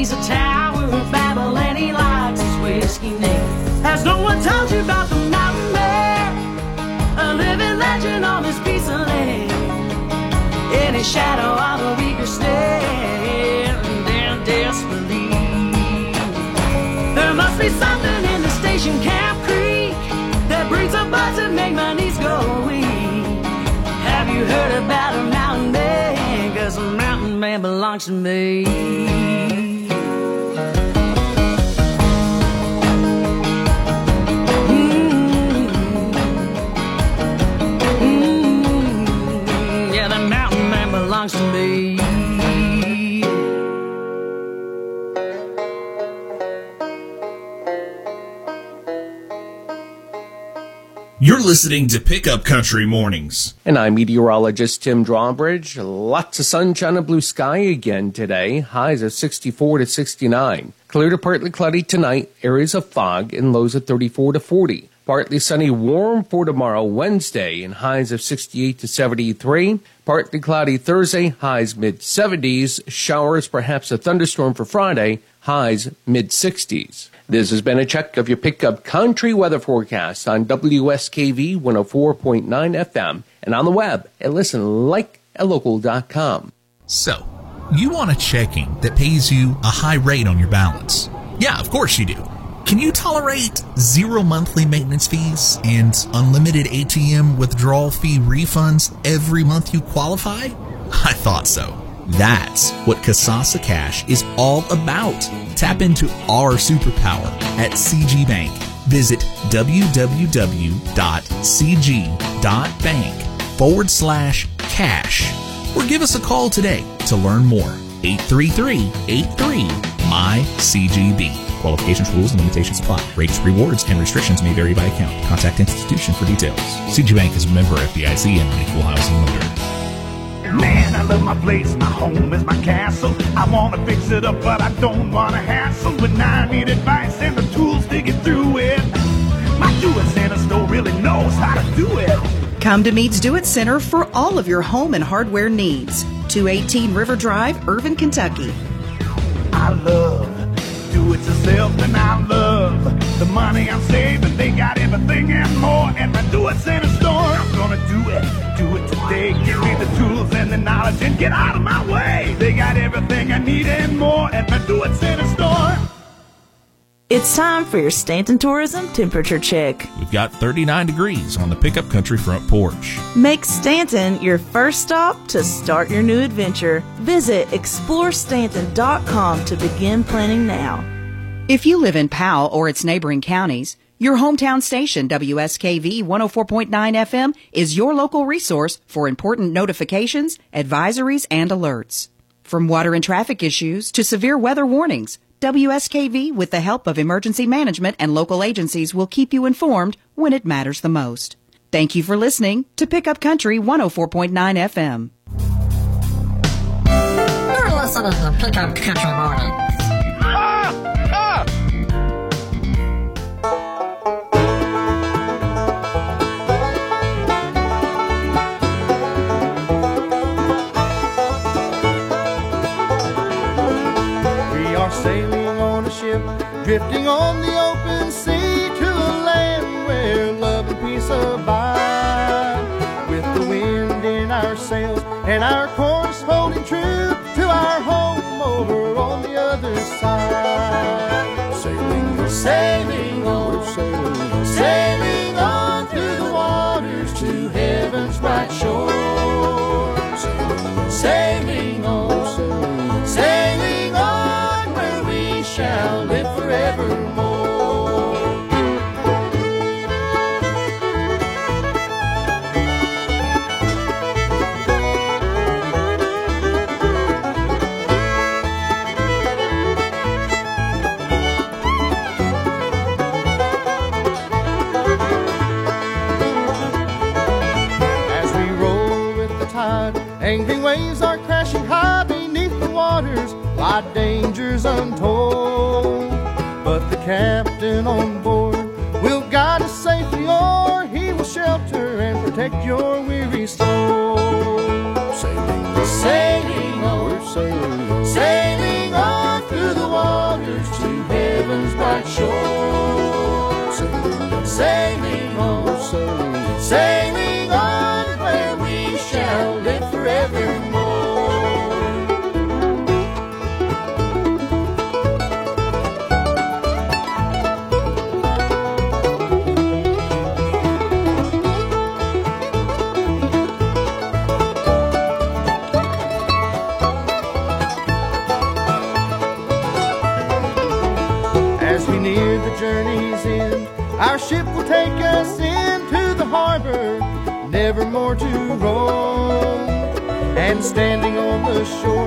Speaker 59: He's a
Speaker 18: tower of Babel, and he likes his whiskey neat. Has no one told you about the mountain man? A living legend on this piece of land. His shadow, all the weaker stand down desperately. There must be something in the station Camp Creek that brings a buzz and make my knees go weak. Have you heard about a mountain man? Cause a mountain man belongs to me.
Speaker 19: Listening to Pickup Country Mornings.
Speaker 32: And I'm meteorologist Tim Drawbridge. Lots of sunshine and blue sky again today. Highs of 64 to 69. Clear to partly cloudy tonight. Areas of fog and lows of 34 to 40. Partly sunny, warm for tomorrow, Wednesday, and highs of 68 to 73. Partly cloudy Thursday, highs mid 70s. Showers, perhaps a thunderstorm for Friday, highs mid 60s. This has been a check of your pickup country weather forecast on WSKV 104.9 FM and on the web at listenlikealocal.com.
Speaker 19: So, you want a checking that pays you a high rate on your balance? Yeah, of course you do. Can you tolerate zero monthly maintenance fees and unlimited ATM withdrawal fee refunds every month you qualify? I thought so. That's what Kasasa Cash is all about. Tap into our superpower at CG Bank. Visit www.cg.bank forward slash cash or give us a call today to learn more. 833-83-MY-CGB. Qualifications, rules, and limitations apply. Rates, rewards, and restrictions may vary by account. Contact institution for details. CG Bank is a member of FDIC and an equal housing lender.
Speaker 60: Man, I love my place, my home is my castle. I wanna fix it up, but I don't wanna hassle. But now I need advice and the tools to get through it. My do it center store really knows how to do it.
Speaker 21: Come to Mead's Do It Center for all of your home and hardware needs. 218 River Drive, Irvine, Kentucky.
Speaker 60: I love do it yourself, and I love the money I'm saving. They got everything and more at my do it center store. I'm gonna do it, do it today. Give me the tools and the knowledge and get out of my way. They got everything I need and more at my do it center store.
Speaker 20: It's time for your Stanton Tourism temperature check.
Speaker 19: We've got 39 degrees on the pickup country front porch.
Speaker 20: Make Stanton your first stop to start your new adventure. Visit explorestanton.com to begin planning now.
Speaker 21: If you live in Powell or its neighboring counties, your hometown station, WSKV 104.9 FM, is your local resource for important notifications, advisories, and alerts. From water and traffic issues to severe weather warnings, WSKV, with the help of emergency management and local agencies, will keep you informed when it matters the most. Thank you for listening to Pickup Country 104.9 FM.
Speaker 61: You're listening to Pickup Country Morning.
Speaker 62: sailing on a ship, drifting on the open sea to a land where love and peace abide. With the wind in our sails and our course holding true to our home over on the other side. Sailing, sailing we're sailing, sailing. back your weary soul. Sailing, sailing on, we're sailing sailing on through the waters to heaven's bright shore.
Speaker 18: 说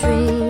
Speaker 18: tree.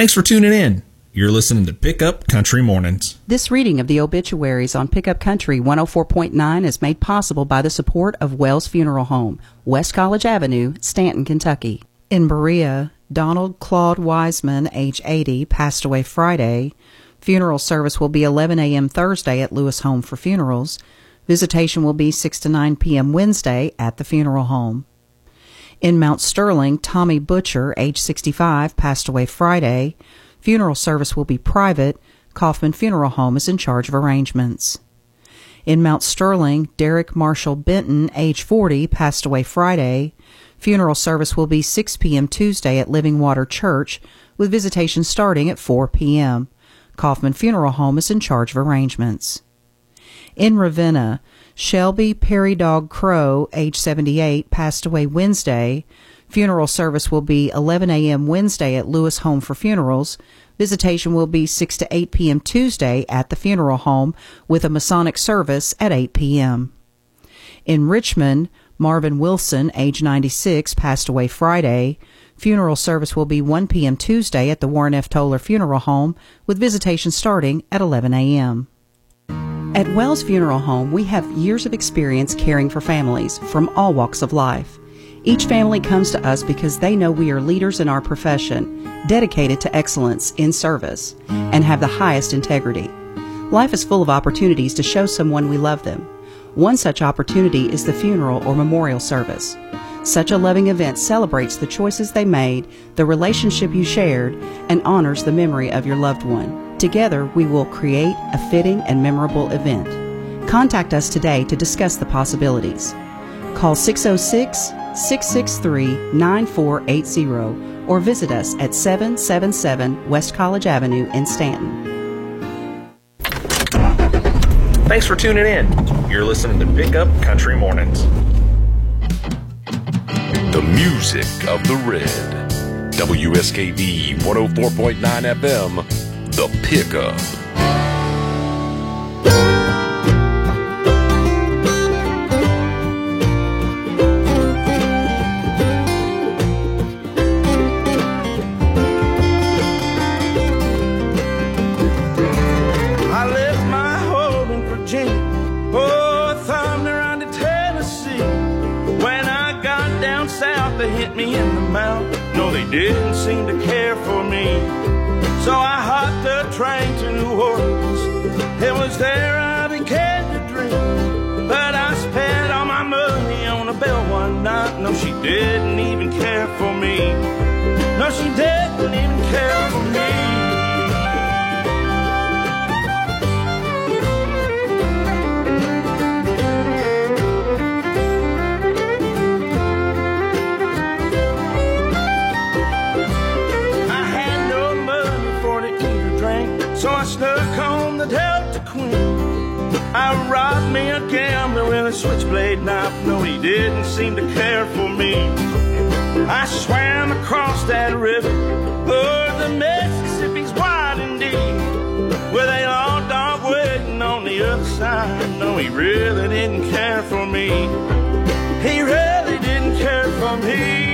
Speaker 19: Thanks for tuning in. You're listening to Pickup Country Mornings.
Speaker 21: This reading of the obituaries on Pickup Country 104.9 is made possible by the support of Wells Funeral Home, West College Avenue, Stanton, Kentucky. In Berea, Donald Claude Wiseman, age 80, passed away Friday. Funeral service will be 11 a.m. Thursday at Lewis Home for Funerals. Visitation will be 6 to 9 p.m. Wednesday at the funeral home. In Mount Sterling, Tommy Butcher, age 65, passed away Friday. Funeral service will be private. Kaufman Funeral Home is in charge of arrangements. In Mount Sterling, Derek Marshall Benton, age 40, passed away Friday. Funeral service will be 6 p.m. Tuesday at Living Water Church, with visitation starting at 4 p.m. Kaufman Funeral Home is in charge of arrangements. In Ravenna, Shelby Perry Dog Crow, age 78, passed away Wednesday. Funeral service will be 11 a.m. Wednesday at Lewis Home for Funerals. Visitation will be 6 to 8 p.m. Tuesday at the funeral home with a Masonic service at 8 p.m. In Richmond, Marvin Wilson, age 96, passed away Friday. Funeral service will be 1 p.m. Tuesday at the Warren F. Toller Funeral Home with visitation starting at 11 a.m. At Wells Funeral Home, we have years of experience caring for families from all walks of life. Each family comes to us because they know we are leaders in our profession, dedicated to excellence in service, and have the highest integrity. Life is full of opportunities to show someone we love them. One such opportunity is the funeral or memorial service. Such a loving event celebrates the choices they made, the relationship you shared, and honors the memory of your loved one. Together, we will create a fitting and memorable event. Contact us today to discuss the possibilities. Call 606 663 9480 or visit us at 777 West College Avenue in Stanton.
Speaker 19: Thanks for tuning in. You're listening to Pick Up Country Mornings.
Speaker 63: The music of the red. WSKV 104.9 FM, The Pickup.
Speaker 62: I left my home in Virginia. Thunder on to Tennessee.
Speaker 49: When I got down south, they hit me in the mouth. No, they didn't seem to care for train to New Orleans. It was there I began to dream. But I spent all my money on a bell one night. No, she didn't even care for me. No, she didn't even care for me. Me a gambler with a switchblade knife. No, he didn't seem to care for me. I swam across that river, Lord, the Mississippi's wide and deep, with a long dog waiting on the other side. No, he really didn't care for me. He really didn't care for me.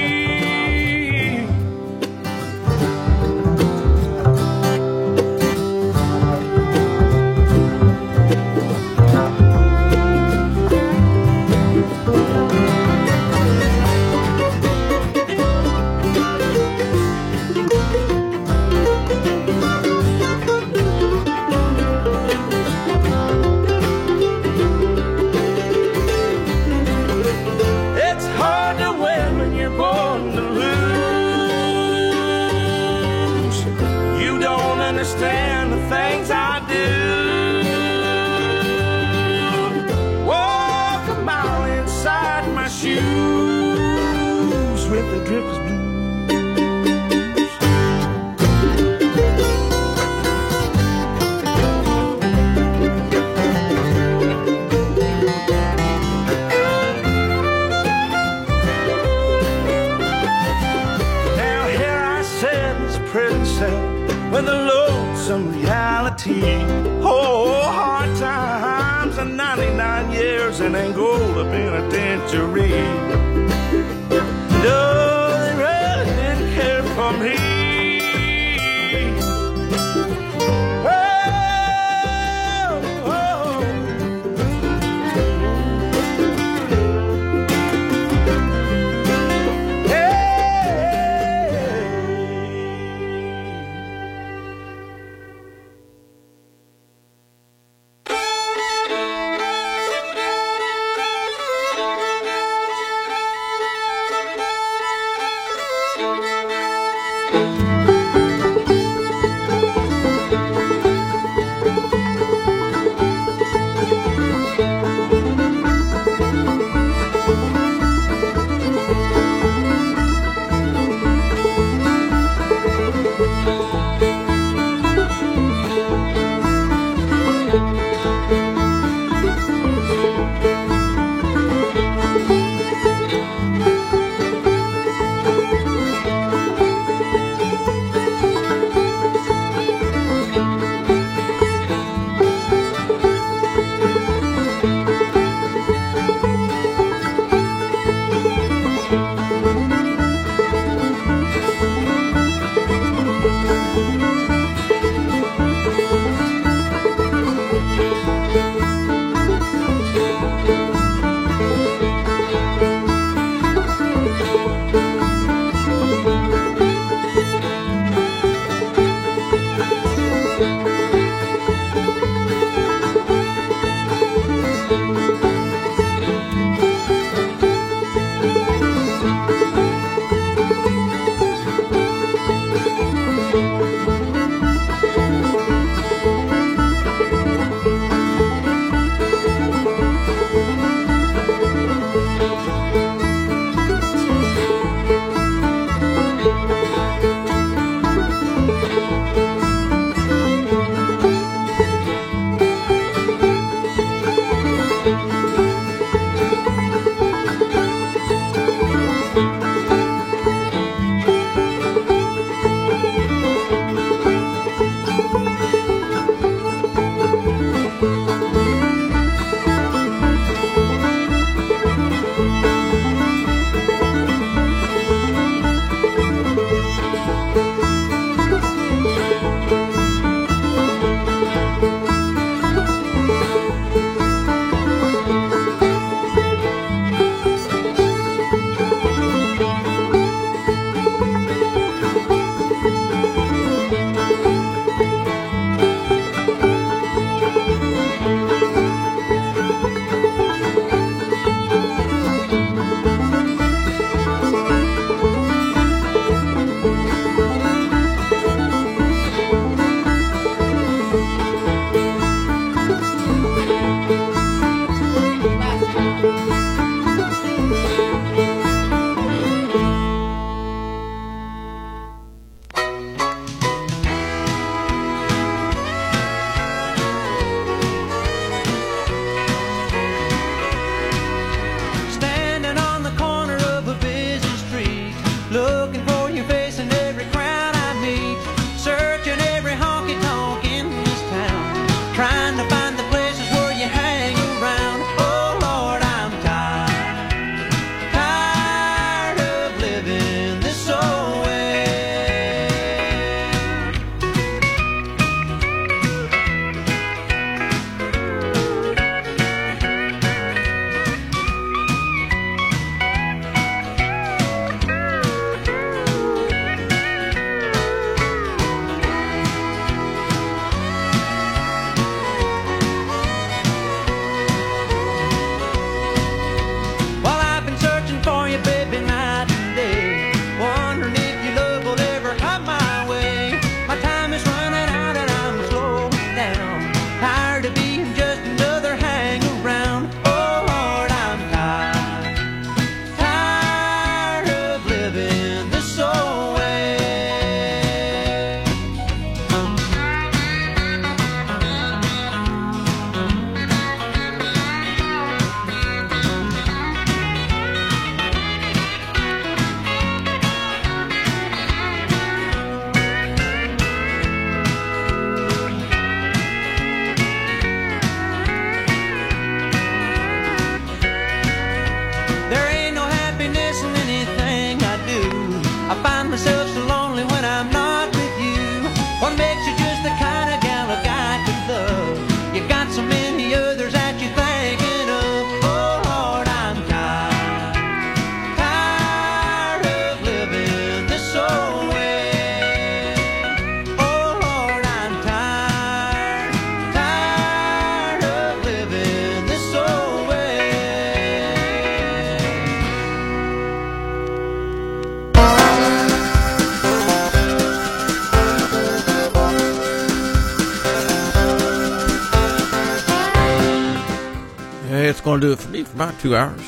Speaker 17: Going to do it for me for about two hours.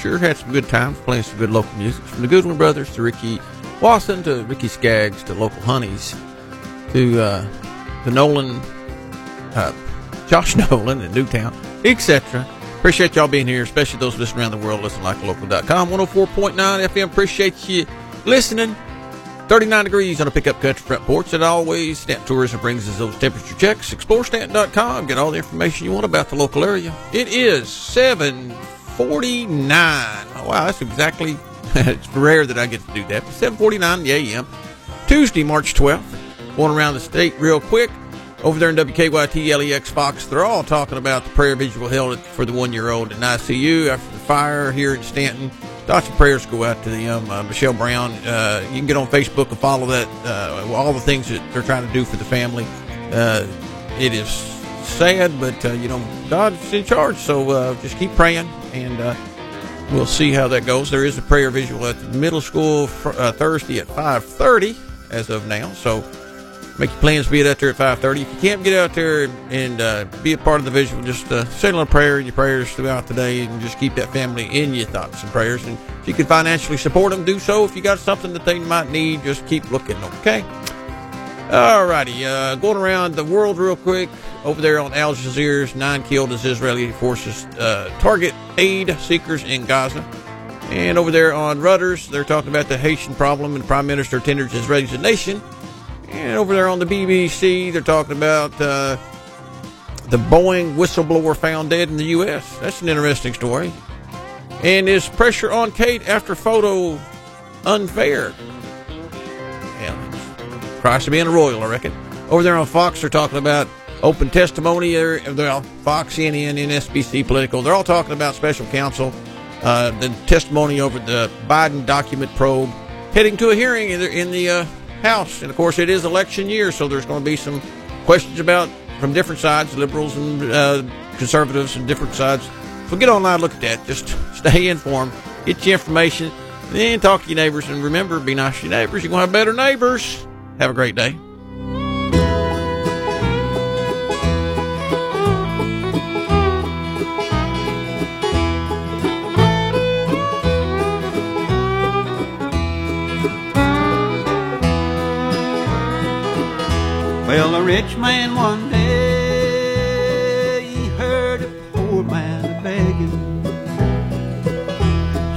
Speaker 17: Sure had some good times playing some good local music from the Goodwin Brothers to Ricky Wasson to Ricky Skaggs to local Honeys to uh, Nolan, uh, Josh Nolan in Newtown, etc. Appreciate y'all being here, especially those listening around the world. Listen like local.com, 104.9 FM. Appreciate you listening. 39 degrees on a pickup country front porch. And always, Stanton Tourism brings us those temperature checks. ExploreStanton.com. Get all the information you want about the local area. It is 749. Oh, wow, that's exactly, it's rare that I get to do that. 749 in the AM. Tuesday, March 12th. Going around the state real quick. Over there in WKYT, LEX Fox, they're all talking about the prayer visual held for the one year old in ICU after the fire here in Stanton. Thoughts and prayers go out to them. Uh, Michelle Brown, uh, you can get on Facebook and follow that, uh, all the things that they're trying to do for the family. Uh, it is sad, but, uh, you know, God's in charge, so uh, just keep praying, and we'll see how that goes. There is a prayer visual at the middle school fr- Thursday at 5.30 as of now, so make your plans be out there at 5.30 if you can't get out there and uh, be a part of the visual just uh, say a little prayer in your prayers throughout the day and just keep that family in your thoughts and prayers and if you can financially support them do so if you got something that they might need just keep looking okay Alrighty, uh, going around the world real quick. Over there on Al Jazeera's nine killed as Israeli forces uh, target aid seekers in Gaza. And over there on Reuters, they're talking about the Haitian problem and Prime Minister tenders his resignation. And over there on the BBC, they're talking about uh, the Boeing whistleblower found dead in the U.S. That's an interesting story. And is pressure on Kate after photo unfair? Yeah, price of being a royal, I reckon. Over there on Fox, they're talking about open testimony. They're Fox, CNN, and Politico. They're all talking about special counsel, uh, the testimony over the Biden document probe, heading to a hearing in the, in the uh, House. And of course, it is election year, so there's going to be some questions about from different sides, liberals and uh, conservatives, and different sides. So get online, look at that. Just stay informed, get your information, then talk to your neighbors, and remember, be nice to your neighbors. You're going to have better neighbors. Have a great day.
Speaker 34: Rich man one day he heard a poor man begging.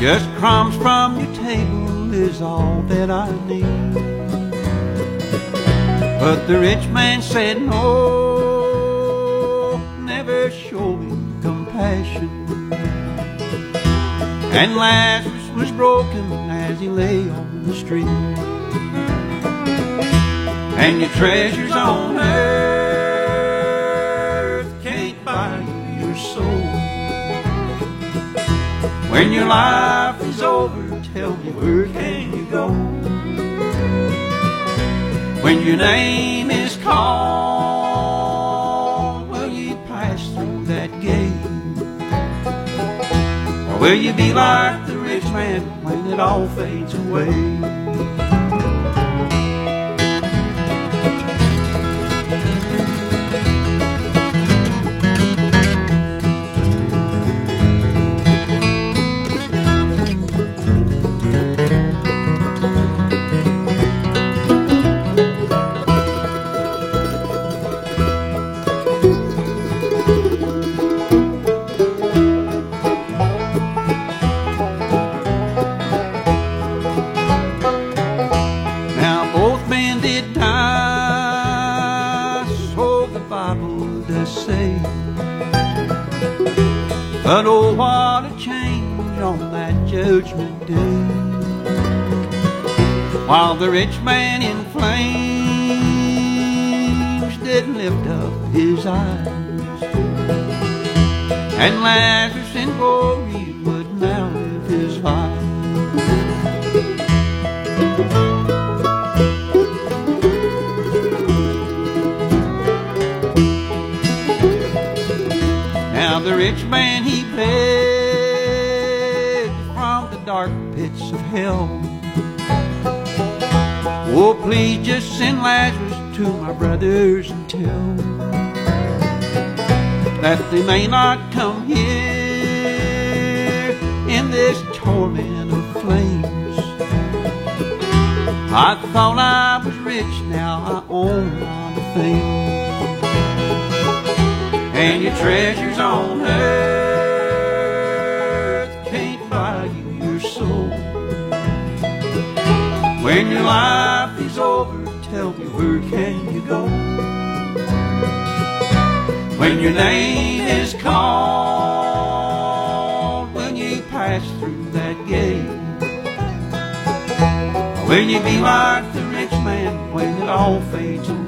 Speaker 34: Just crumbs from your table is all that I need. But the rich man said, No, never show him compassion. And Lazarus was broken as he lay on the street. And your treasures on earth can't buy you your soul. When your life is over, tell me where can you go? When your name is called, will you pass through that gate? Or will you be like the rich man when it all fades away? While the rich man in flames didn't lift up his eyes, and Lazarus in glory please just send Lazarus to my brothers and tell that they may not come here in this torment of flames. I thought I was rich, now I own things and your treasures on earth can't buy you your soul. When your life your name is called, when you pass through that gate, will you be like the rich man when it all fades away?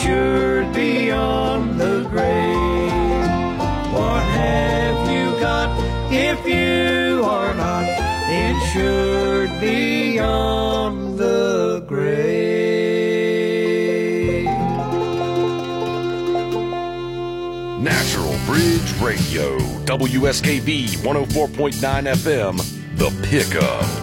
Speaker 64: assured beyond the grave. What have you got if you are not insured beyond the grave?
Speaker 63: Natural Bridge Radio, WSKV 104.9 FM, The Pickup.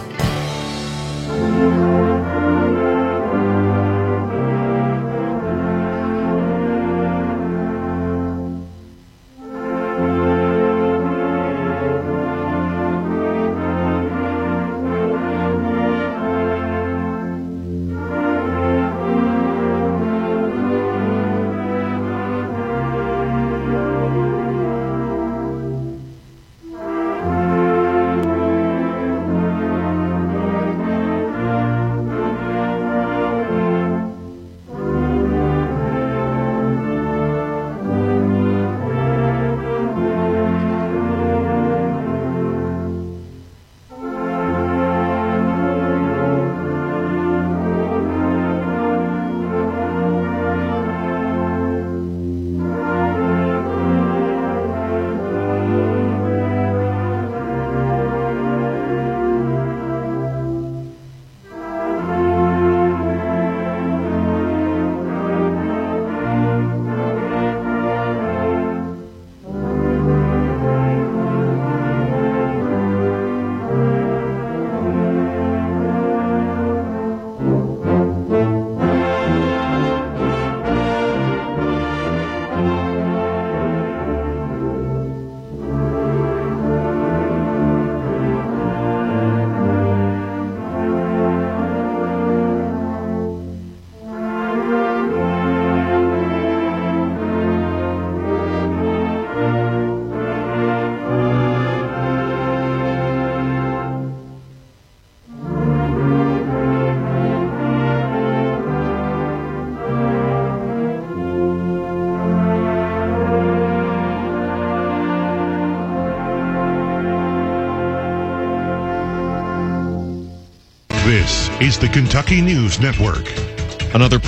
Speaker 60: is the Kentucky News Network. Another